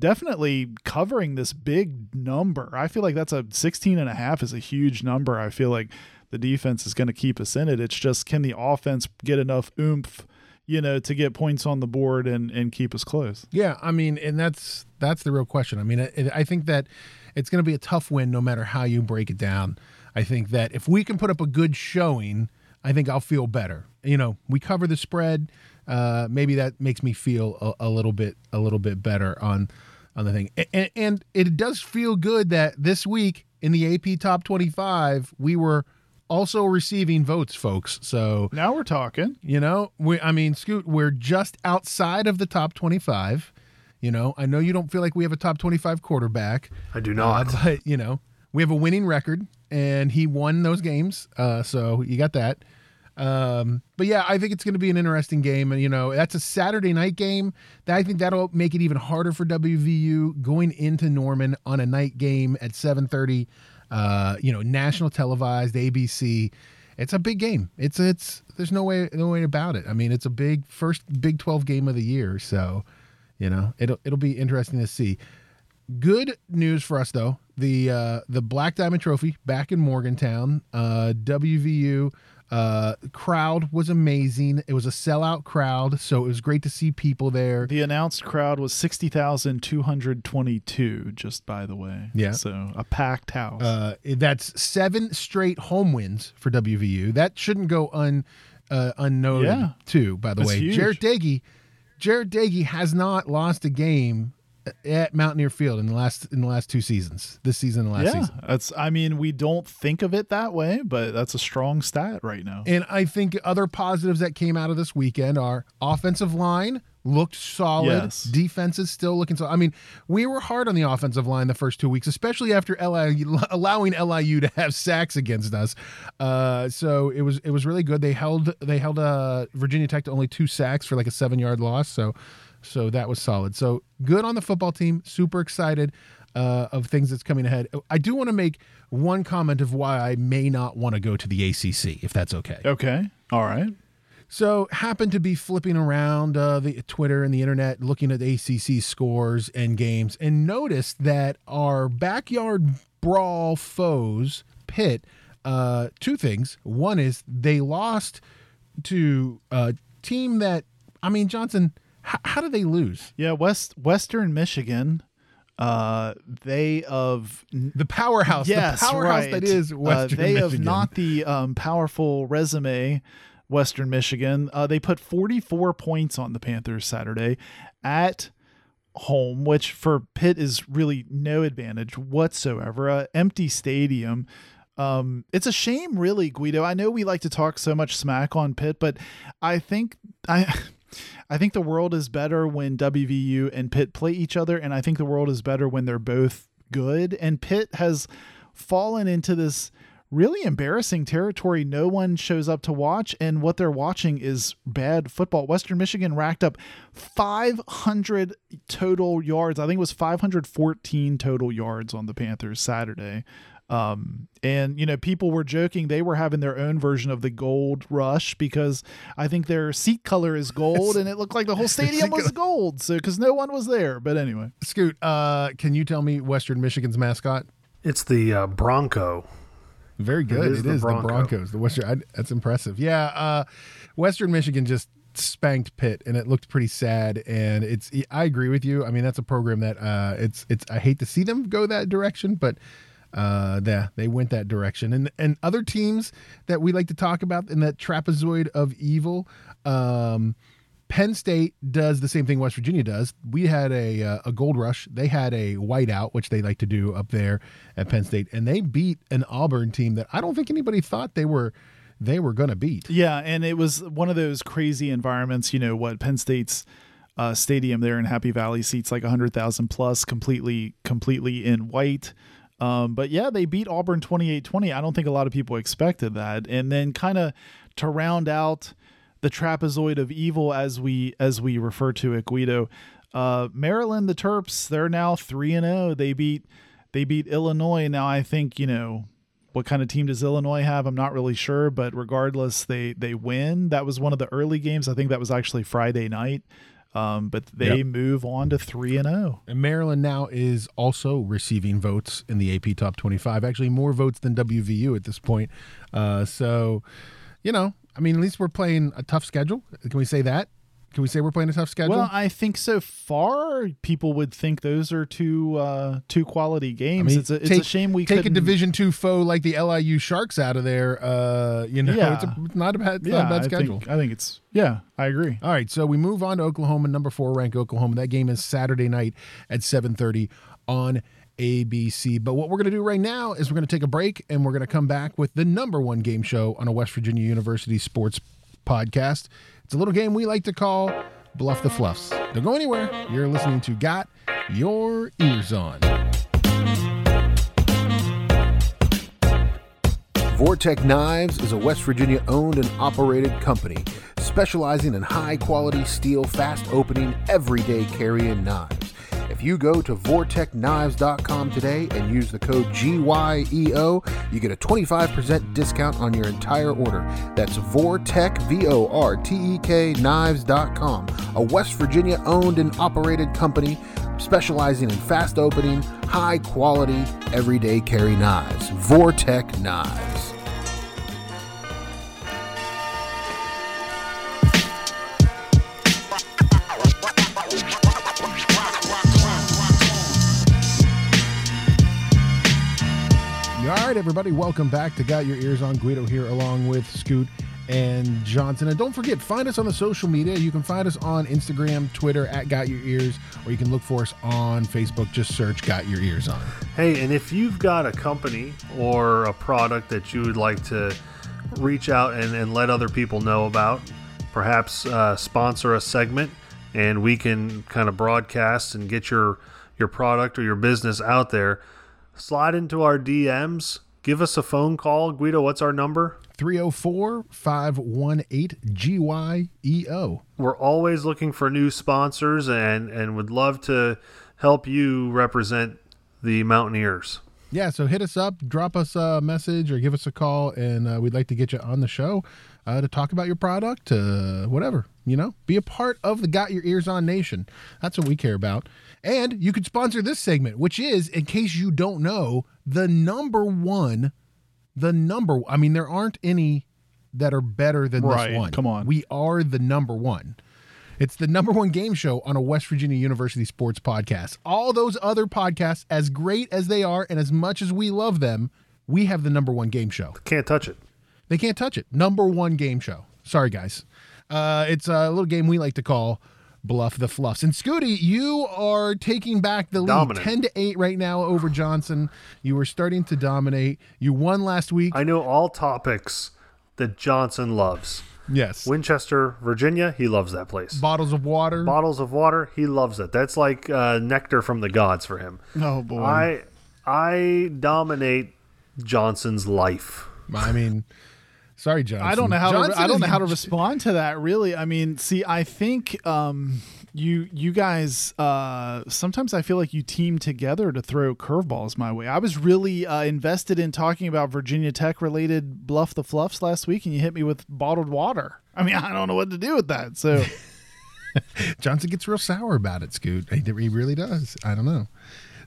definitely covering this big number. I feel like that's a 16 and a half is a huge number. I feel like the defense is going to keep us in it. It's just can the offense get enough oomph, you know, to get points on the board and and keep us close. Yeah, I mean, and that's that's the real question. I mean, I, I think that it's going to be a tough win no matter how you break it down. I think that if we can put up a good showing, I think I'll feel better. You know, we cover the spread. Uh, maybe that makes me feel a, a, little bit a little bit better on on the thing. And, and it does feel good that this week in the AP Top 25 we were also receiving votes, folks. So now we're talking. You know, we I mean, Scoot, we're just outside of the top 25. You know, I know you don't feel like we have a top 25 quarterback. I do not. Uh, but, you know, we have a winning record and he won those games. Uh, so you got that. Um, but yeah, I think it's going to be an interesting game. And, you know, that's a Saturday night game. That I think that'll make it even harder for WVU going into Norman on a night game at 730, uh, you know, national televised ABC. It's a big game. It's, it's, there's no way, no way about it. I mean, it's a big first Big 12 game of the year. So, you know, it'll it'll be interesting to see. Good news for us though. The uh, the Black Diamond Trophy back in Morgantown. Uh, WVU uh, crowd was amazing. It was a sellout crowd, so it was great to see people there. The announced crowd was sixty thousand two hundred twenty-two. Just by the way, yeah. So a packed house. Uh, that's seven straight home wins for WVU. That shouldn't go un uh, unnoted Yeah. too. By the That's way, huge. Jarret Doege, Jarret Doege has not lost a game at Mountaineer Field in the last in the last two seasons. This season, and last yeah, season. that's. I mean, we don't think of it that way, but that's a strong stat right now. And I think other positives that came out of this weekend are offensive line looked solid. Yes. Defense is still looking so. I mean, we were hard on the offensive line the first two weeks, especially after LIU allowing LIU to have sacks against us. Uh, so it was it was really good. They held they held uh, Virginia Tech to only two sacks for like a seven yard loss. So so that was solid. So good on the football team. Super excited. Uh, of things that's coming ahead. I do want to make one comment of why I may not want to go to the ACC, if that's okay. Okay, all right. So happened to be flipping around uh, the Twitter and the internet, looking at ACC scores and games, and noticed that our backyard brawl foes, Pitt, uh, two things. One is they lost to a team that, I mean, Johnson. H- how do they lose? Yeah, West Western Michigan. Uh, they of The powerhouse, yes, the powerhouse right. that is Uh, Western they Michigan. have not the um, powerful resume. Western Michigan. Uh, they put 44 points on the Panthers Saturday at home, which for Pitt is really no advantage whatsoever. A empty stadium. Um, it's a shame, really, Guido. I know we like to talk so much smack on Pitt, but I think I. I think the world is better when WVU and Pitt play each other, and I think the world is better when they're both good. And Pitt has fallen into this really embarrassing territory. No one shows up to watch, and what they're watching is bad football. Western Michigan racked up 500 total yards. I think it was 514 total yards on the Panthers Saturday. Um, and you know, people were joking they were having their own version of the gold rush because I think their seat color is gold and it looked like the whole stadium was gold. So, because no one was there. But anyway, Scoot, uh, can you tell me Western Michigan's mascot? It's the uh, Bronco. Very good. It is, it the is the, Broncos. The Western. I, that's impressive. Yeah. Uh, Western Michigan just spanked Pitt, and it looked pretty sad. And it's. I agree with you. I mean, that's a program that uh, it's. It's. I hate to see them go that direction, but. Uh, yeah, they went that direction, and and other teams that we like to talk about in that trapezoid of evil. Um, Penn State does the same thing West Virginia does. We had a uh, a gold rush. They had a whiteout, which they like to do up there at Penn State, and they beat an Auburn team that I don't think anybody thought they were they were going to beat. Yeah, and it was one of those crazy environments. You know what? Penn State's uh, stadium there in Happy Valley seats like hundred thousand plus, completely completely in white. Um, but yeah, they beat Auburn 28-20. I don't think a lot of people expected that. And then kind of to round out the trapezoid of evil as we as we refer to it, Guido. Uh, Maryland, the Terps, they're now three and zero. They beat they beat Illinois. Now I think you know what kind of team does Illinois have? I'm not really sure, but regardless, they they win. That was one of the early games. I think that was actually Friday night. Um, but they Yep. move on to three and oh. zero. And Maryland now is also receiving votes in the AP Top 25, actually more votes than WVU at this point. Uh, so, you know, I mean, at least we're playing a tough schedule. Can we say that? Can we say we're playing a tough schedule? Well, I think so far people would think those are two uh, two quality I games. mean, it's a, it's take- a shame we can't take a Division two foe like the LIU Sharks out of there. Uh, you know, Yeah. it's, a, it's not a bad, Yeah, not a bad I schedule. think I think it's yeah, I agree. All right, so we move on to Oklahoma, number four ranked Oklahoma. That game is Saturday night at 7:30 on ABC. But what we're going to do right now is we're going to take a break and we're going to come back with the number one game show on a West Virginia University sports podcast. It's a little game we like to call Bluff the Fluffs. Don't go anywhere. You're listening to Got Your Ears On. Vortek Knives is a West Virginia owned and operated company specializing in high quality steel, fast opening, everyday carrying knives. If you go to vortekknives.com today and use the code GYEO, you get a 25% discount on your entire order. That's Vortek, V O R T E K knives.com, a West Virginia owned and operated company specializing in fast opening, high quality, everyday carry knives. Vortek Knives. Right, everybody, welcome back to Got Your Ears on Guido here, along with Scoot and Johnson. And don't forget, find us on the social media. You can find us on Instagram, Twitter at Got Your Ears, or you can look for us on Facebook. Just search Got Your Ears on. Hey, and if you've got a company or a product that you would like to reach out and, and let other people know about, perhaps uh, sponsor a segment and we can kind of broadcast and get your your product or your business out there slide into our dms give us a phone call guido what's our number 304 518 GYEO. we're always looking for new sponsors and and would love to help you represent the mountaineers Yeah, so hit us up, drop us a message, or give us a call, and uh, we'd like to get you on the show uh, to talk about your product, uh, whatever. You know, be a part of the Got Your Ears On Nation. That's what we care about. And you could sponsor this segment, which is, in case you don't know, the number one, the number. I mean, there aren't any that are better than Right, this one. come on. we are the number one. It's the number one game show on a West Virginia University sports podcast. All those other podcasts, as great as they are and as much as we love them, we have the number one game show. can't touch it They can't touch it. Number one game show. Sorry, guys. Uh, it's a little game we like to call Bluff the Fluffs. And Scooty, you are taking back the lead Dominant. 10 to 8 right now over Johnson. You were starting to dominate. You won last week. i know all topics that johnson loves yes. winchester virginia he loves that place Bottles of water. bottles of water he loves it that's like uh, nectar from the gods for him Oh boy. i i dominate johnson's life I mean, sorry, Johnson. I don't know how Johnson to, I don't know how to respond to that really. I mean, see, I think um you you guys uh sometimes I feel like you team together to throw curveballs my way. I was really uh, invested in talking about Virginia Tech related bluff the fluffs last week and you hit me with bottled water. I mean, I don't know what to do with that. So Johnson gets real sour about it, Scoot. He, he really does. I don't know.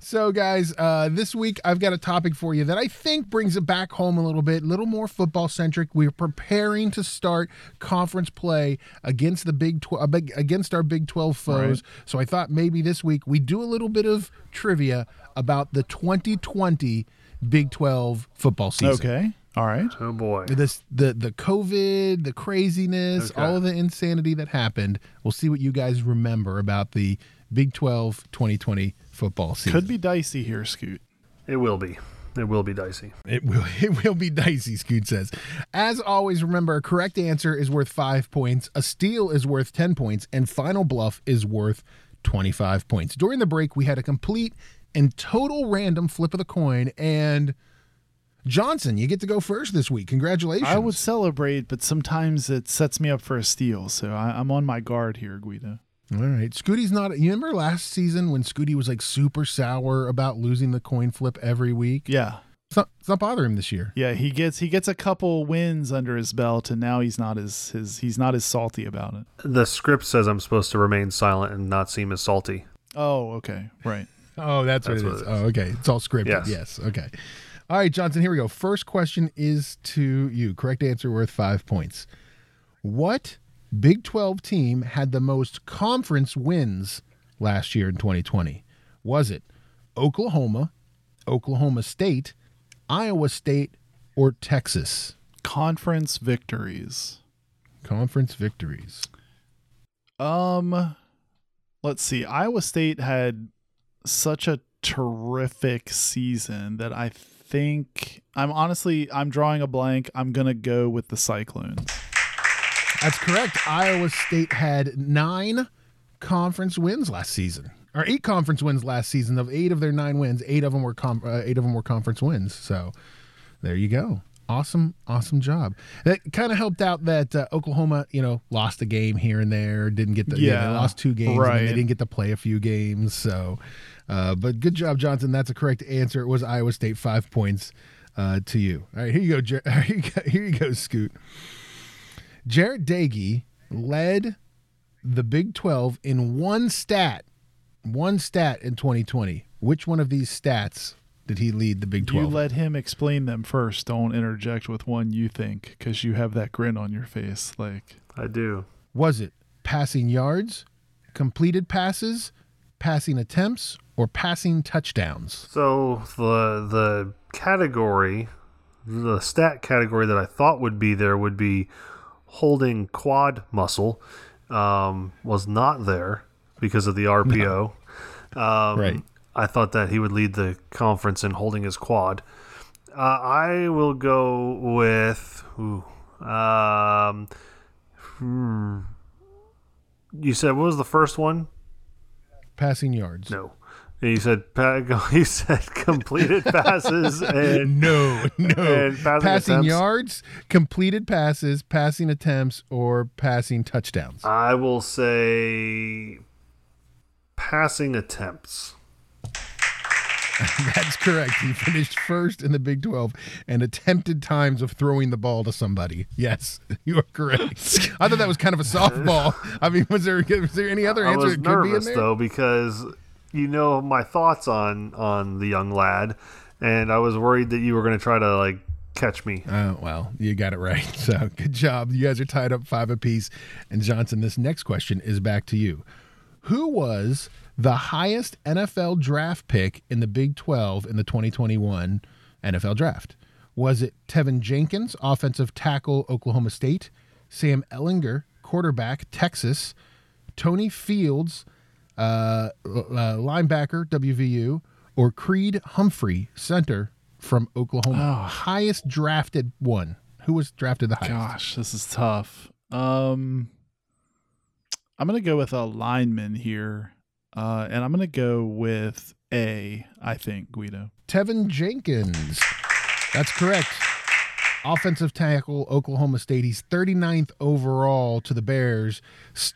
So, guys, uh, this week I've got a topic for you that I think brings it back home a little bit, a little more football centric. We're preparing to start conference play against the Big Twelve, against our Big Twelve foes. So I thought maybe this week we do a little bit of trivia about the 2020 Big Twelve football season. okay. All right. oh boy This the the COVID, the craziness, Okay. all of the insanity that happened. We'll see what you guys remember about the Big 12 2020 football season. Could be dicey here, Scoot. it will be it will be dicey It will it will be dicey, Scoot says. As always, remember a correct answer is worth five points, a steal is worth 10 points, and final bluff is worth 25 points. During the break, we had a complete and total random flip of the coin, and Johnson, you get to go first this week. Congratulations. I would celebrate, but sometimes it sets me up for a steal. So I, I'm on my guard here, Guido. All right. Scooty's not. You remember last season when Scooty was like super sour about losing the coin flip every week? Yeah. It's not, it's not bothering him this year. Yeah, he gets he gets a couple wins under his belt, and now he's not as his he's not as salty about it. the script says i'm supposed to remain silent and not seem as salty Oh, okay, right. Oh, that's, That's what it what is. it oh, is. Oh, okay. It's all scripted. Yes. Yes. Okay. All right, Johnson, here we go. First question is to you. Correct answer worth five points. What Big 12 team had the most conference wins last year in 2020? Was it Oklahoma, Oklahoma State, Iowa State, or Texas? Conference victories. Conference victories. Um, let's see. Iowa State had such a terrific season that I think I'm honestly I'm drawing a blank. I'm gonna go with the Cyclones. That's correct. Iowa State had nine conference wins last season, or eight conference wins last season. Of eight of their nine wins, eight of them were com- uh, eight of them were conference wins. So there you go. Awesome, awesome job. That kind of helped out that uh, Oklahoma, you know, lost a game here and there. Didn't get the yeah, Yeah, they lost two games. And they didn't get to play a few games. So, uh, but good job, Johnson. That's a correct answer. It was Iowa State. Five points uh, to you. All right, here you go. Jer- Here you go, here you go Scoot. Jarret Doege led the Big 12 in one stat, one stat in 2020. Which one of these stats did he lead the Big 12? You let him explain them first. Don't interject with one you think because you have that grin on your face. Like i do Was it passing yards, completed passes, passing attempts, or passing touchdowns? So the the category, the stat category that I thought would be there would be holding quad muscle um, was not there because of the RPO. Um, Right. I thought that he would lead the conference in holding his quad. Uh, I will go with. Ooh, um, hmm. You said what was the first one? Passing yards. No. You said you said completed passes and No, no. And passing passing yards, completed passes, passing attempts, or passing touchdowns. I will say passing attempts. That's correct. He finished first in the Big 12 and attempted times of throwing the ball to somebody. Yes, you are correct. I thought that was kind of a softball. I mean, was there was there any other answer? I was that could be in nervous there? though because you know my thoughts on on the young lad, and I was worried that you were going to try to like catch me. Oh, well, you got it right. So good job. You guys are tied up five apiece. And Johnson, this next question is back to you. Who was the highest NFL draft pick in the Big 12 in the 2021 NFL draft? Was it Teven Jenkins, offensive tackle, Oklahoma State, Sam Ehlinger, quarterback, Texas, Tony Fields, uh, uh, linebacker, WVU, or Creed Humphrey, center from Oklahoma? Highest drafted one. Who was drafted the highest? Gosh, this is tough. Um, I'm gonna go with a lineman here, uh, and I'm gonna go with A. I think Guido. Teven Jenkins. That's correct. Offensive tackle, Oklahoma State. He's 39th overall to the Bears.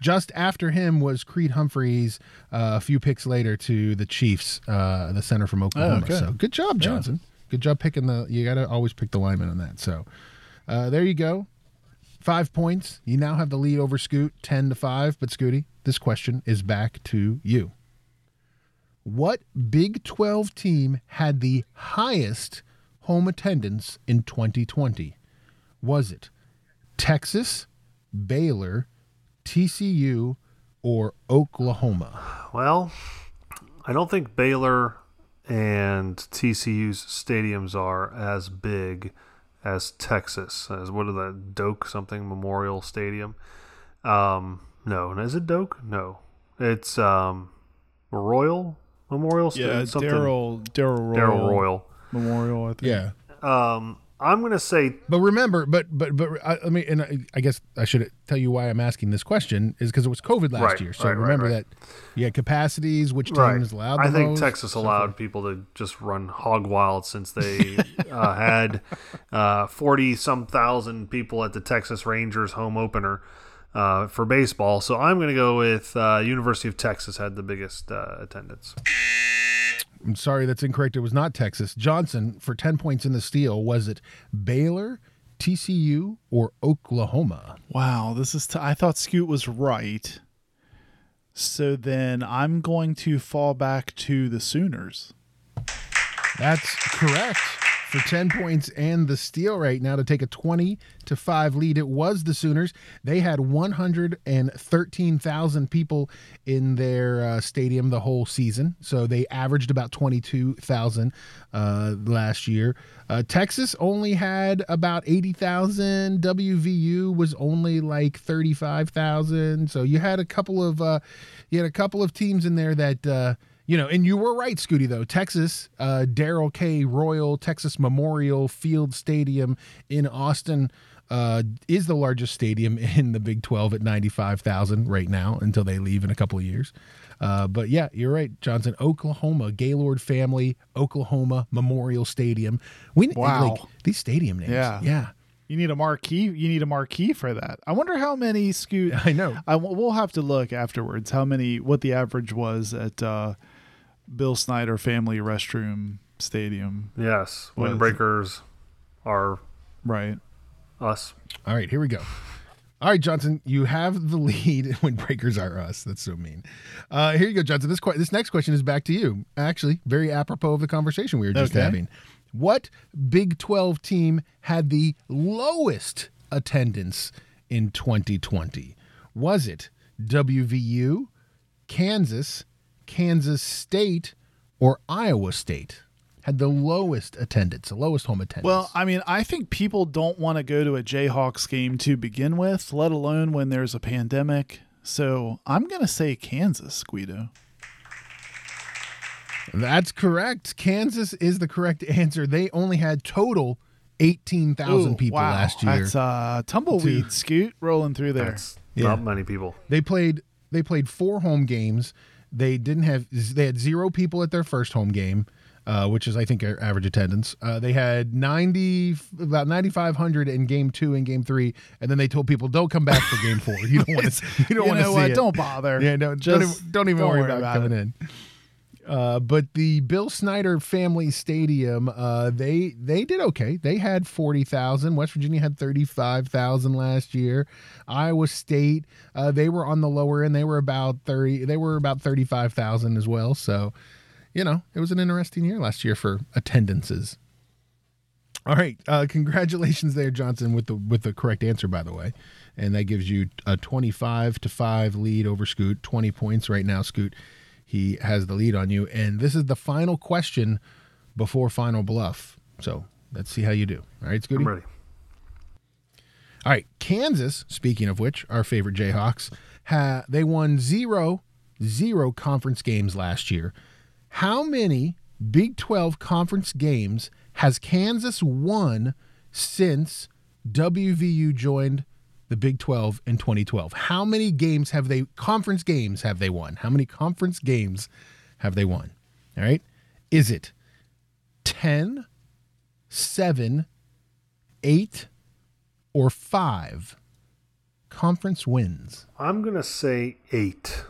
Just after him was Creed Humphreys, uh, a few picks later to the Chiefs, uh, the center from Oklahoma. okay. So good job, Johnson. Good job picking the. You got to always pick the lineman on that. So uh, there you go. Five points. You now have the lead over Scoot, 10 to 5. But Scooty, this question is back to you. What Big 12 team had the highest home attendance in 2020? Was it Texas, Baylor, TCU, or Oklahoma? Well, I don't think Baylor and TCU's stadiums are as big as Texas. As what are the Doak something Memorial Stadium? Um, no, is it Doak? No, it's um, Royal Memorial Stadium. Yeah, something Darrell Darrell Royal, Darrell Royal. Memorial. I think. Yeah. Um, I'm gonna say But remember, but but but I, I mean, and I, I guess I should tell you why I'm asking this question is because it was COVID last Right, year. So right, right, remember right. that you had capacities, which team right. allowed. The I think most, Texas so allowed people to just run hog wild since they uh, had uh, forty some thousand people at the Texas Rangers home opener uh, for baseball. So I'm going to go with uh, University of Texas had the biggest uh, attendance. I'm sorry, that's incorrect. It was not Texas. Johnson for 10 points in the steal. Was it Baylor, TCU, or Oklahoma? Wow, this is. T- I thought Scoot was right. So then I'm going to fall back to the Sooners. That's correct. For 10 points and the steal right now to take a 20 to 5 lead. It was the Sooners. They had 113,000 people in their uh, stadium the whole season. So they averaged about 22,000 uh, last year. Uh, Texas only had about 80,000. WVU was only like 35,000. So you had a couple of uh, you had a couple of teams in there that uh, you know, and you were right, Scooty, though. Texas, uh, Darrell K. Royal Texas Memorial Field Stadium in Austin uh, is the largest stadium in the Big 12 at 95,000 right now until they leave in a couple of years. Uh, but yeah, you're right, Johnson. Oklahoma, Gaylord family, Oklahoma Memorial Stadium. We Wow. like these stadium names. Yeah. Yeah. You need a marquee. You need a marquee for that. I wonder how many Scoot. I know. I we'll have to look afterwards. How many? What the average was at uh, Bill Snyder Family Restroom Stadium? Yes, Was- windbreakers are Right. us. All right, here we go. All right, Johnson, you have the lead when breakers are us. That's so mean. Uh, here you go, Johnson. This que- this next question is back to you. Actually, very apropos of the conversation we were just Okay. having. What Big 12 team had the lowest attendance in 2020? Was it WVU, Kansas, Kansas State, or Iowa State? had the lowest attendance, the lowest home attendance. Well, I mean, I think people don't want to go to a Jayhawks game to begin with, let alone when there's a pandemic. So I'm going to say Kansas, Guido. That's correct. Kansas is the correct answer. They only had total 18,000 Ooh, people wow. last year. That's uh, tumbleweed Two. scoot rolling through there. That's Yeah. not many people. They played they played four home games. They didn't have they had zero people at their first home game, uh, which is I think average attendance. Uh, they had ninety about ninety five hundred in game two and game three, and then they told people don't come back for game four. You don't want to. You don't you want to know see what? it. Don't bother. Yeah, no, don't Just even, don't even don't worry, worry about, about coming in. Uh, but the Bill Snyder Family Stadium, uh, they they did okay. They had forty thousand. West Virginia had thirty five thousand last year. Iowa State, uh, they were on the lower end. They were about thirty. They were about thirty five thousand as well. So, you know, it was an interesting year last year for attendances. All right, uh, congratulations there, Johnson, with the with the correct answer, by the way, and that gives you a twenty-five to five lead over Scoot. Twenty points right now, Scoot. He has the lead on you, and this is the final question before final bluff. So let's see how you do. All right, Scooty. I'm ready. All right, Kansas. Speaking of which, our favorite Jayhawks, ha, they won zero, zero conference games last year. How many Big Twelve conference games has Kansas won since WVU joined the Big Twelve in 2012? How many games have they conference games have they won? How many conference games have they won? All right, is it 10, 7, 8, or five conference wins. I'm gonna say eight.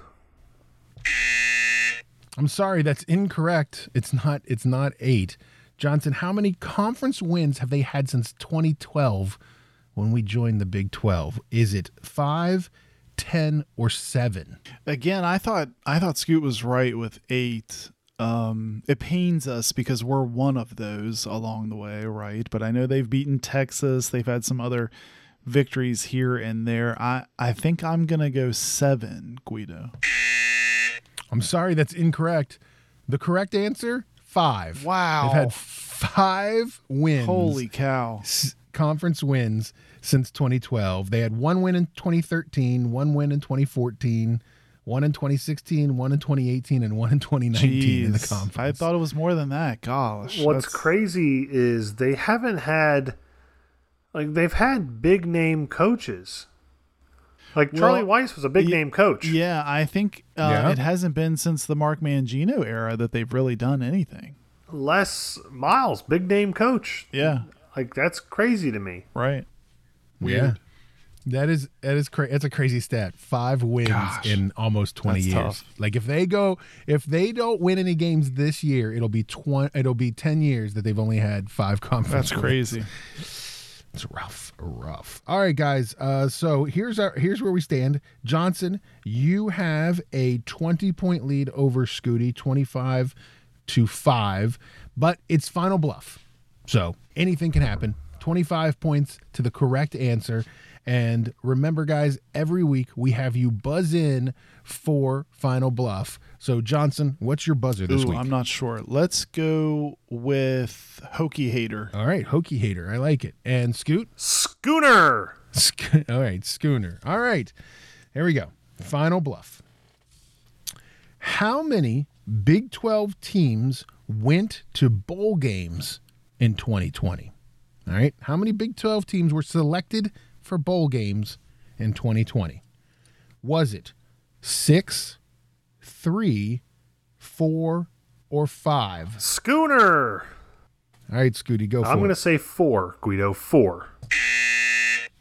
I'm sorry, that's incorrect. It's not. It's not eight. Johnson, how many conference wins have they had since 2012 when we join the Big 12? Is it five, ten, or seven? Again, I thought I thought Scoot was right with eight. Um, it pains us because we're one of those along the way, right? But I know they've beaten Texas. They've had some other victories here and there. I I think I'm gonna go seven, Guido. I'm sorry, that's incorrect. The correct answer, five. Wow. They've had five wins. Holy cow! s- conference wins since 2012. They had one win in 2013, one win in 2014, one in 2016, one in 2018, and one in 2019 in the Jeez. conference. I thought it was more than that. Gosh. What's that's- crazy is they haven't had like they've had big name coaches. Like Charlie Well, Weis was a big ye- name coach. Yeah, I think uh, Yeah. it hasn't been since the Mark Mangino era that they've really done anything. Les Miles, big name coach. Yeah, Like that's crazy to me. right. Yeah. That is that is crazy. that's a crazy stat. Five wins Gosh. in almost 20 That's years. tough. Like if they go if they don't win any games this year, it'll be 20 it'll be 10 years that they've only had 5 conference That's wins. crazy. It's rough, rough. All right, guys. Uh, so here's our here's where we stand. Johnson, you have a 20 point lead over Scooty, 25 to five, but it's final bluff. So anything can happen. 25 points to the correct answer. And remember, guys, every week we have you buzz in for final bluff. So Johnson, what's your buzzer this Ooh, week? I'm not sure. Let's go with Hokie Hater. All right, hokie hater. I like it. And Scoot. Schooner. Sch- All right, Schooner. All right, here we go. Final bluff. How many Big 12 teams went to bowl games in 2020? All right, how many Big 12 teams were selected for bowl games in 2020? Was it six, three, four, or five? Schooner. All right, Scooty, go for it. I'm gonna say four, Guido. Four.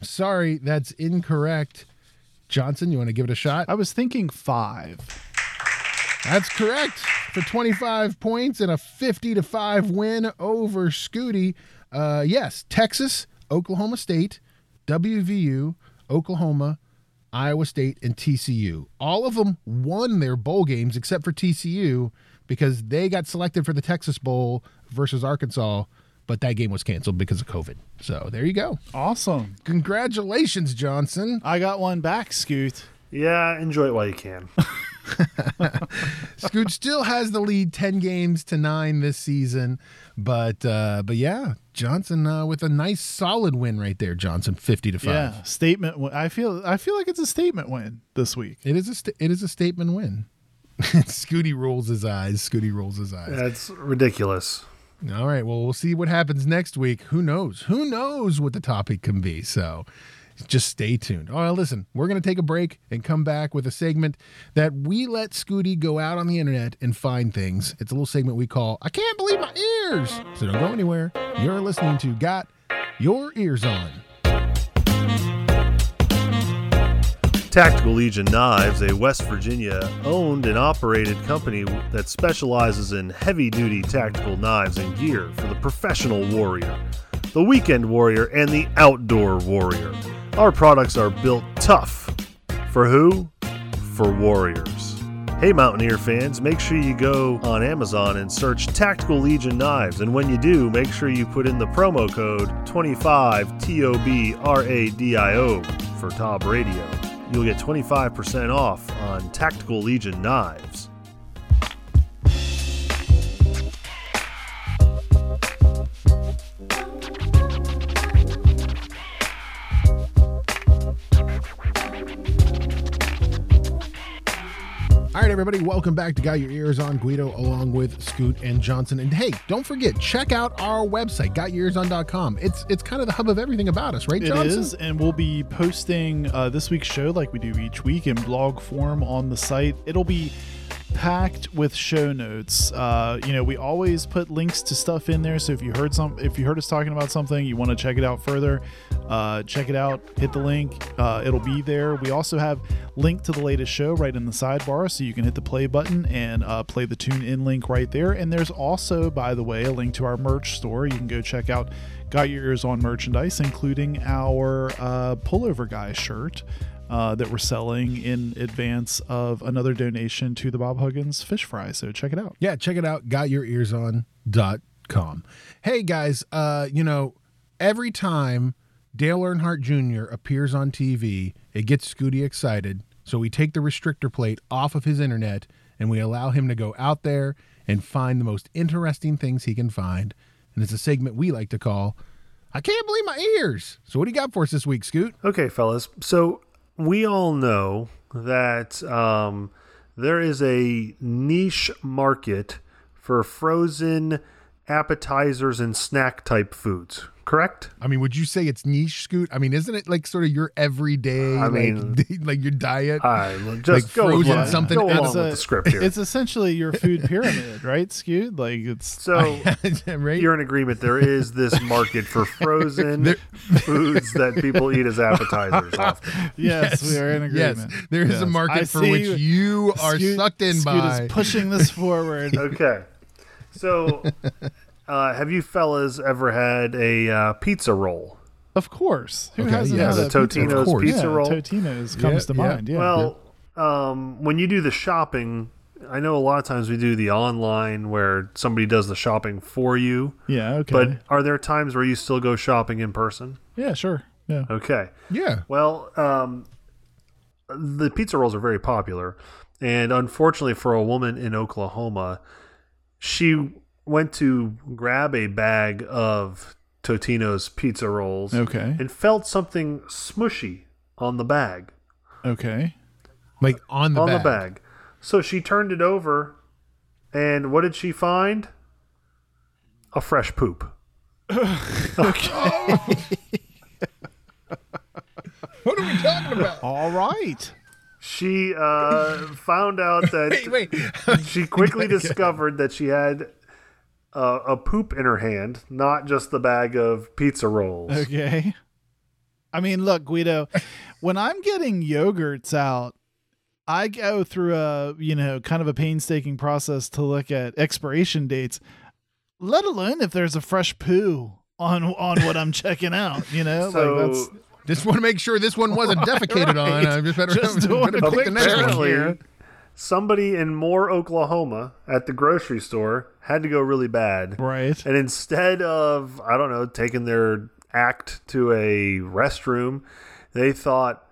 Sorry, that's incorrect. Johnson, you want to give it a shot? I was thinking five. That's correct for 25 points and a 50 to 5 win over Scooty. Uh, yes, Texas, Oklahoma State, WVU, Oklahoma, Iowa State, and TCU. All of them won their bowl games except for TCU because they got selected for the Texas Bowl versus Arkansas, but that game was canceled because of COVID. So there you go. Awesome. Congratulations, Johnson. I got one back, Scoot. Yeah, enjoy it while you can. Scoot still has the lead, ten games to nine this season, but uh, but yeah, Johnson uh, with a nice solid win right there. Johnson fifty to five. Yeah, statement. win. I feel. I feel like it's a statement win this week. It is a sta- it is a statement win. Scooty rolls his eyes. Scooty rolls his eyes. That's ridiculous. All right. Well, we'll see what happens next week. Who knows? Who knows what the topic can be? So just stay tuned. All right, listen, we're going to take a break and come back with a segment that we let Scooty go out on the internet and find things. It's a little segment we call I Can't Believe My Ears. So don't go anywhere. You're listening to Got Your Ears On. Tactical Legion Knives, a West Virginia owned and operated company that specializes in heavy duty tactical knives and gear for the professional warrior, the weekend warrior, and the outdoor warrior. Our products are built tough. For who? For warriors. Hey, Mountaineer fans, make sure you go on Amazon and search Tactical Legion Knives. And when you do, make sure you put in the promo code 25TOBRADIO for Tob Radio. You'll get 25% off on Tactical Legion Knives. All right, everybody, welcome back to Got Your Ears on Guido along with Scoot and Johnson. And hey, don't forget, check out our website, gotyourearson.com. It's it's kind of the hub of everything about us, right, It Johnson? is, and we'll be posting uh, this week's show like we do each week in blog form on the site. It'll be packed with show notes. Uh, you know, we always put links to stuff in there. So if you heard some, if you heard us talking about something, you want to check it out further, uh, check it out. Hit the link. Uh, it'll be there. We also have link to the latest show right in the sidebar, so you can hit the play button and uh, play the tune in link right there. And there's also, by the way, a link to our merch store. You can go check out got your ears on merchandise, including our uh, pullover guy shirt uh, that we're selling in advance of another donation to the Bob Huggins fish fry. So check it out. Yeah, check it out, gotyourearson.com. Hey guys, uh, you know, every time Dale Earnhardt Jr. appears on TV, it gets Scooty excited. So we take the restrictor plate off of his internet and we allow him to go out there and find the most interesting things he can find. And it's a segment we like to call I can't believe my ears. So what do you got for us this week, Scoot? Okay, fellas. So we all know that um, there is a niche market for frozen appetizers and snack type foods. Correct? I mean, would you say it's niche, Scoot? I mean, isn't it like sort of your everyday, I like, mean- like your diet? I just Like go with frozen what- something Go else. along It's with the script here. It's essentially your food pyramid, right, Scoot? Like it's so right? you're in agreement. There is this market for frozen foods that people eat as appetizers. Often. yes, we are in agreement. Yes, there is a market I for see which you are Scoot- sucked in Scoot by. is pushing this forward. Okay. So, uh, have you fellas ever had a uh, pizza roll? Of course. Who Okay, hasn't yeah, had the a Totino's roll? course. pizza yeah, roll. Totino's comes to Yeah, yeah. mind. Yeah. Well, um, when you do the shopping, I know a lot of times we do the online where somebody does the shopping for you. yeah. Okay. But are there times where you still go shopping in person? yeah. Sure. Yeah. Okay. yeah, Well, um, the pizza rolls are very popular, and unfortunately for a woman in Oklahoma, she went to grab a bag of Totino's pizza rolls Okay. and felt something smushy on the bag. Okay. like on the on bag. the bag. So she turned it over, and what did she find? A fresh poop. What are we talking about? All right. She uh, found out that wait, wait. she quickly discovered that she had uh, a poop in her hand, not just the bag of pizza rolls. Okay. I mean, look, Guido, when I'm getting yogurts out, I go through a, you know, kind of a painstaking process to look at expiration dates, let alone if there's a fresh poo on on what I'm checking out, you know? So like that's Just want to make sure this one wasn't defecated on. Right. I just better, Just doing better a pick quick the next one. apparently, here. somebody in Moore, Oklahoma, at the grocery store had to go really bad. right. And instead of, I don't know, taking their act to a restroom, they thought,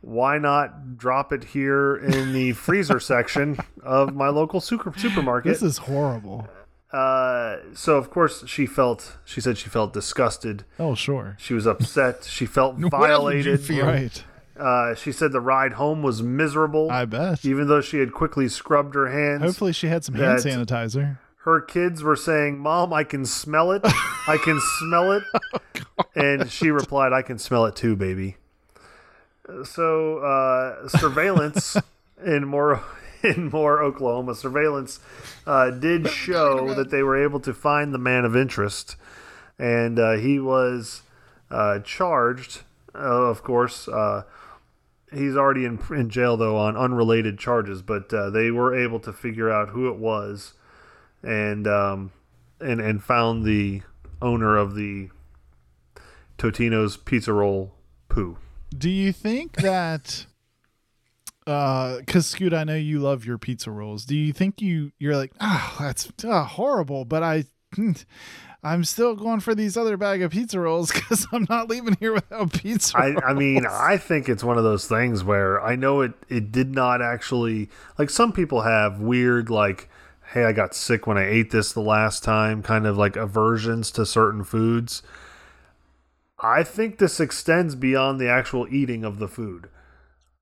why not drop it here in the freezer section of my local super supermarket? This is horrible. Uh, so of course she felt. She said she felt disgusted. Oh, sure. She was upset. She felt What else would you violated. feel? Right. Uh, she said the ride home was miserable. I bet. even though she had quickly scrubbed her hands. Hopefully, she had some hand sanitizer. her kids were saying, "Mom, I can smell it. I can smell it." and she replied, "I can smell it too, baby." So, uh, surveillance in Moore in Moore Oklahoma surveillance uh, did show that they were able to find the man of interest, and uh, he was uh, charged. Uh, of course, uh, he's already in in jail though on unrelated charges, but uh, they were able to figure out who it was and um, and and found the owner of the Totino's pizza roll poo. Do you think that? Because Scoot, I know you love your pizza rolls. Do you think you you're like, ah, that's uh, horrible, but I, I'm still going for these other bag of pizza rolls because I'm not leaving here without pizza. I. I mean, I think it's one of those things where I know it it did not actually like some people have weird like hey I got sick when I ate this the last time kind of like aversions to certain foods. I think this extends beyond the actual eating of the food.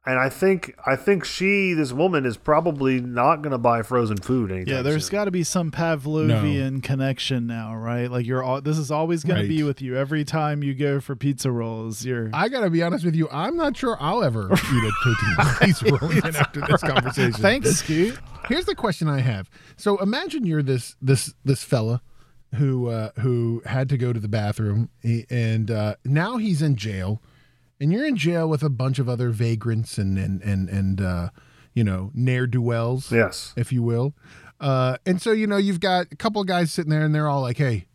And I think I think she, this woman, is probably not going to buy frozen food anytime yeah, there's got to be some Pavlovian connection now, right? Like you're all this is always going to be with you every time you go for pizza rolls. You're I gotta be honest with you. I'm not sure I'll ever eat a Totino's pizza roll again after this conversation. thanks, Scoot. Here's the question I have. So imagine you're this this this fella who uh, who had to go to the bathroom he- and uh, now he's in jail, and you're in jail with a bunch of other vagrants and and and and uh, you know ne'er do wells, Yes. if you will. Uh, and so you know you've got a couple of guys sitting there and they're all like, "Hey,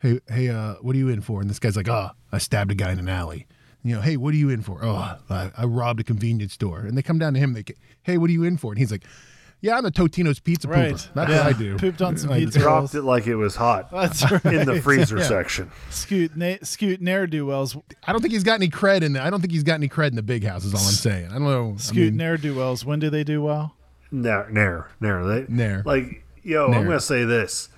hey, hey, uh, what are you in for?" And this guy's like, "Oh, I stabbed a guy in an alley." You know, hey, what are you in for? Oh, I, I robbed a convenience store. And they come down to him. They, hey, what are you in for? And he's like, yeah, I'm a Totino's pizza Right. pooper. That's Yeah. what I do. Pooped on some Like, pizza rolls. Dropped it like it was hot That's right. in the freezer Yeah. section. Scoot, na- Scoot, ne'er do wells. I don't think he's got any cred in the. I don't think he's got any cred in the big house. Is all I'm saying. I don't know. I Scoot, mean, ne'er do wells. When do they do well? Nair, nair, nair. They, Nair. Like, yo, Nair. I'm gonna say this.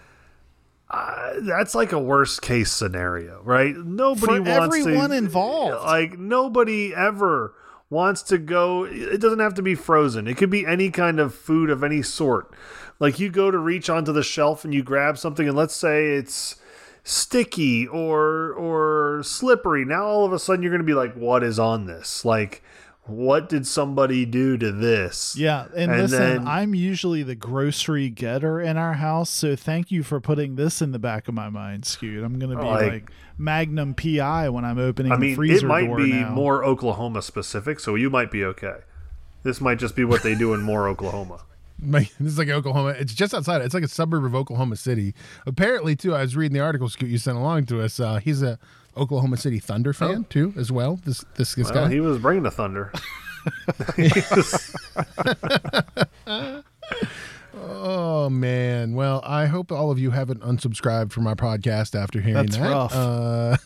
Uh, that's like a worst case scenario, right? Nobody For wants everyone to, involved. Like nobody ever wants to go. It doesn't have to be frozen. It could be any kind of food of any sort. Like you go to reach onto the shelf and you grab something, and let's say it's sticky or or slippery. Now all of a sudden you're gonna be like, what is on this? Like. What did somebody do to this? Yeah, and, And listen, then- I'm usually the grocery getter in our house, so thank you for putting this in the back of my mind, Scoot. I'm gonna be Like- like, Magnum PI when I'm opening I the mean, freezer it might be now. more Oklahoma specific, so you might be okay. This might just be what they do in Moore Oklahoma. This is like Oklahoma. It's just outside. It's like a suburb of Oklahoma City. Apparently, too. I was reading the article Scoot you sent along to us. Uh, he's a Oklahoma City Thunder fan too, as well. This this, this Oh. Well, guy. he was bringing the thunder. Oh man. Well, I hope all of you haven't unsubscribed from our podcast after hearing That's that. rough. Uh,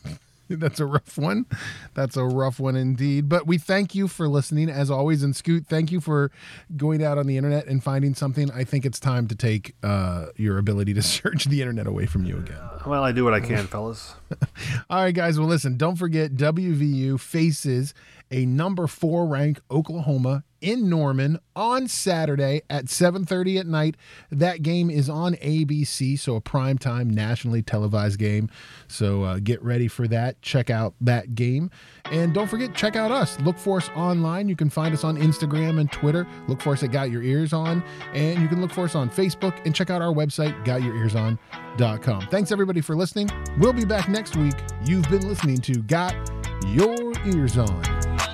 that's a rough one. That's a rough one indeed. But we thank you for listening as always. And Scoot, thank you for going out on the internet and finding something. I think it's time to take uh, your ability to search the internet away from you again. Well, I do what I can, fellas. All right, guys. Well, listen, don't forget WVU faces a number four ranked Oklahoma in Norman on Saturday at 7:30 at night. That game is on ABC, so a primetime nationally televised game. So uh, get ready for that. Check out that game, and don't forget check out us. Look for us online. You can find us on Instagram and Twitter. Look for us at Got Your Ears On, and you can look for us on Facebook and check out our website GotYourEarsOn.com. Thanks everybody for listening. We'll be back next week. You've been listening to Got your ears on.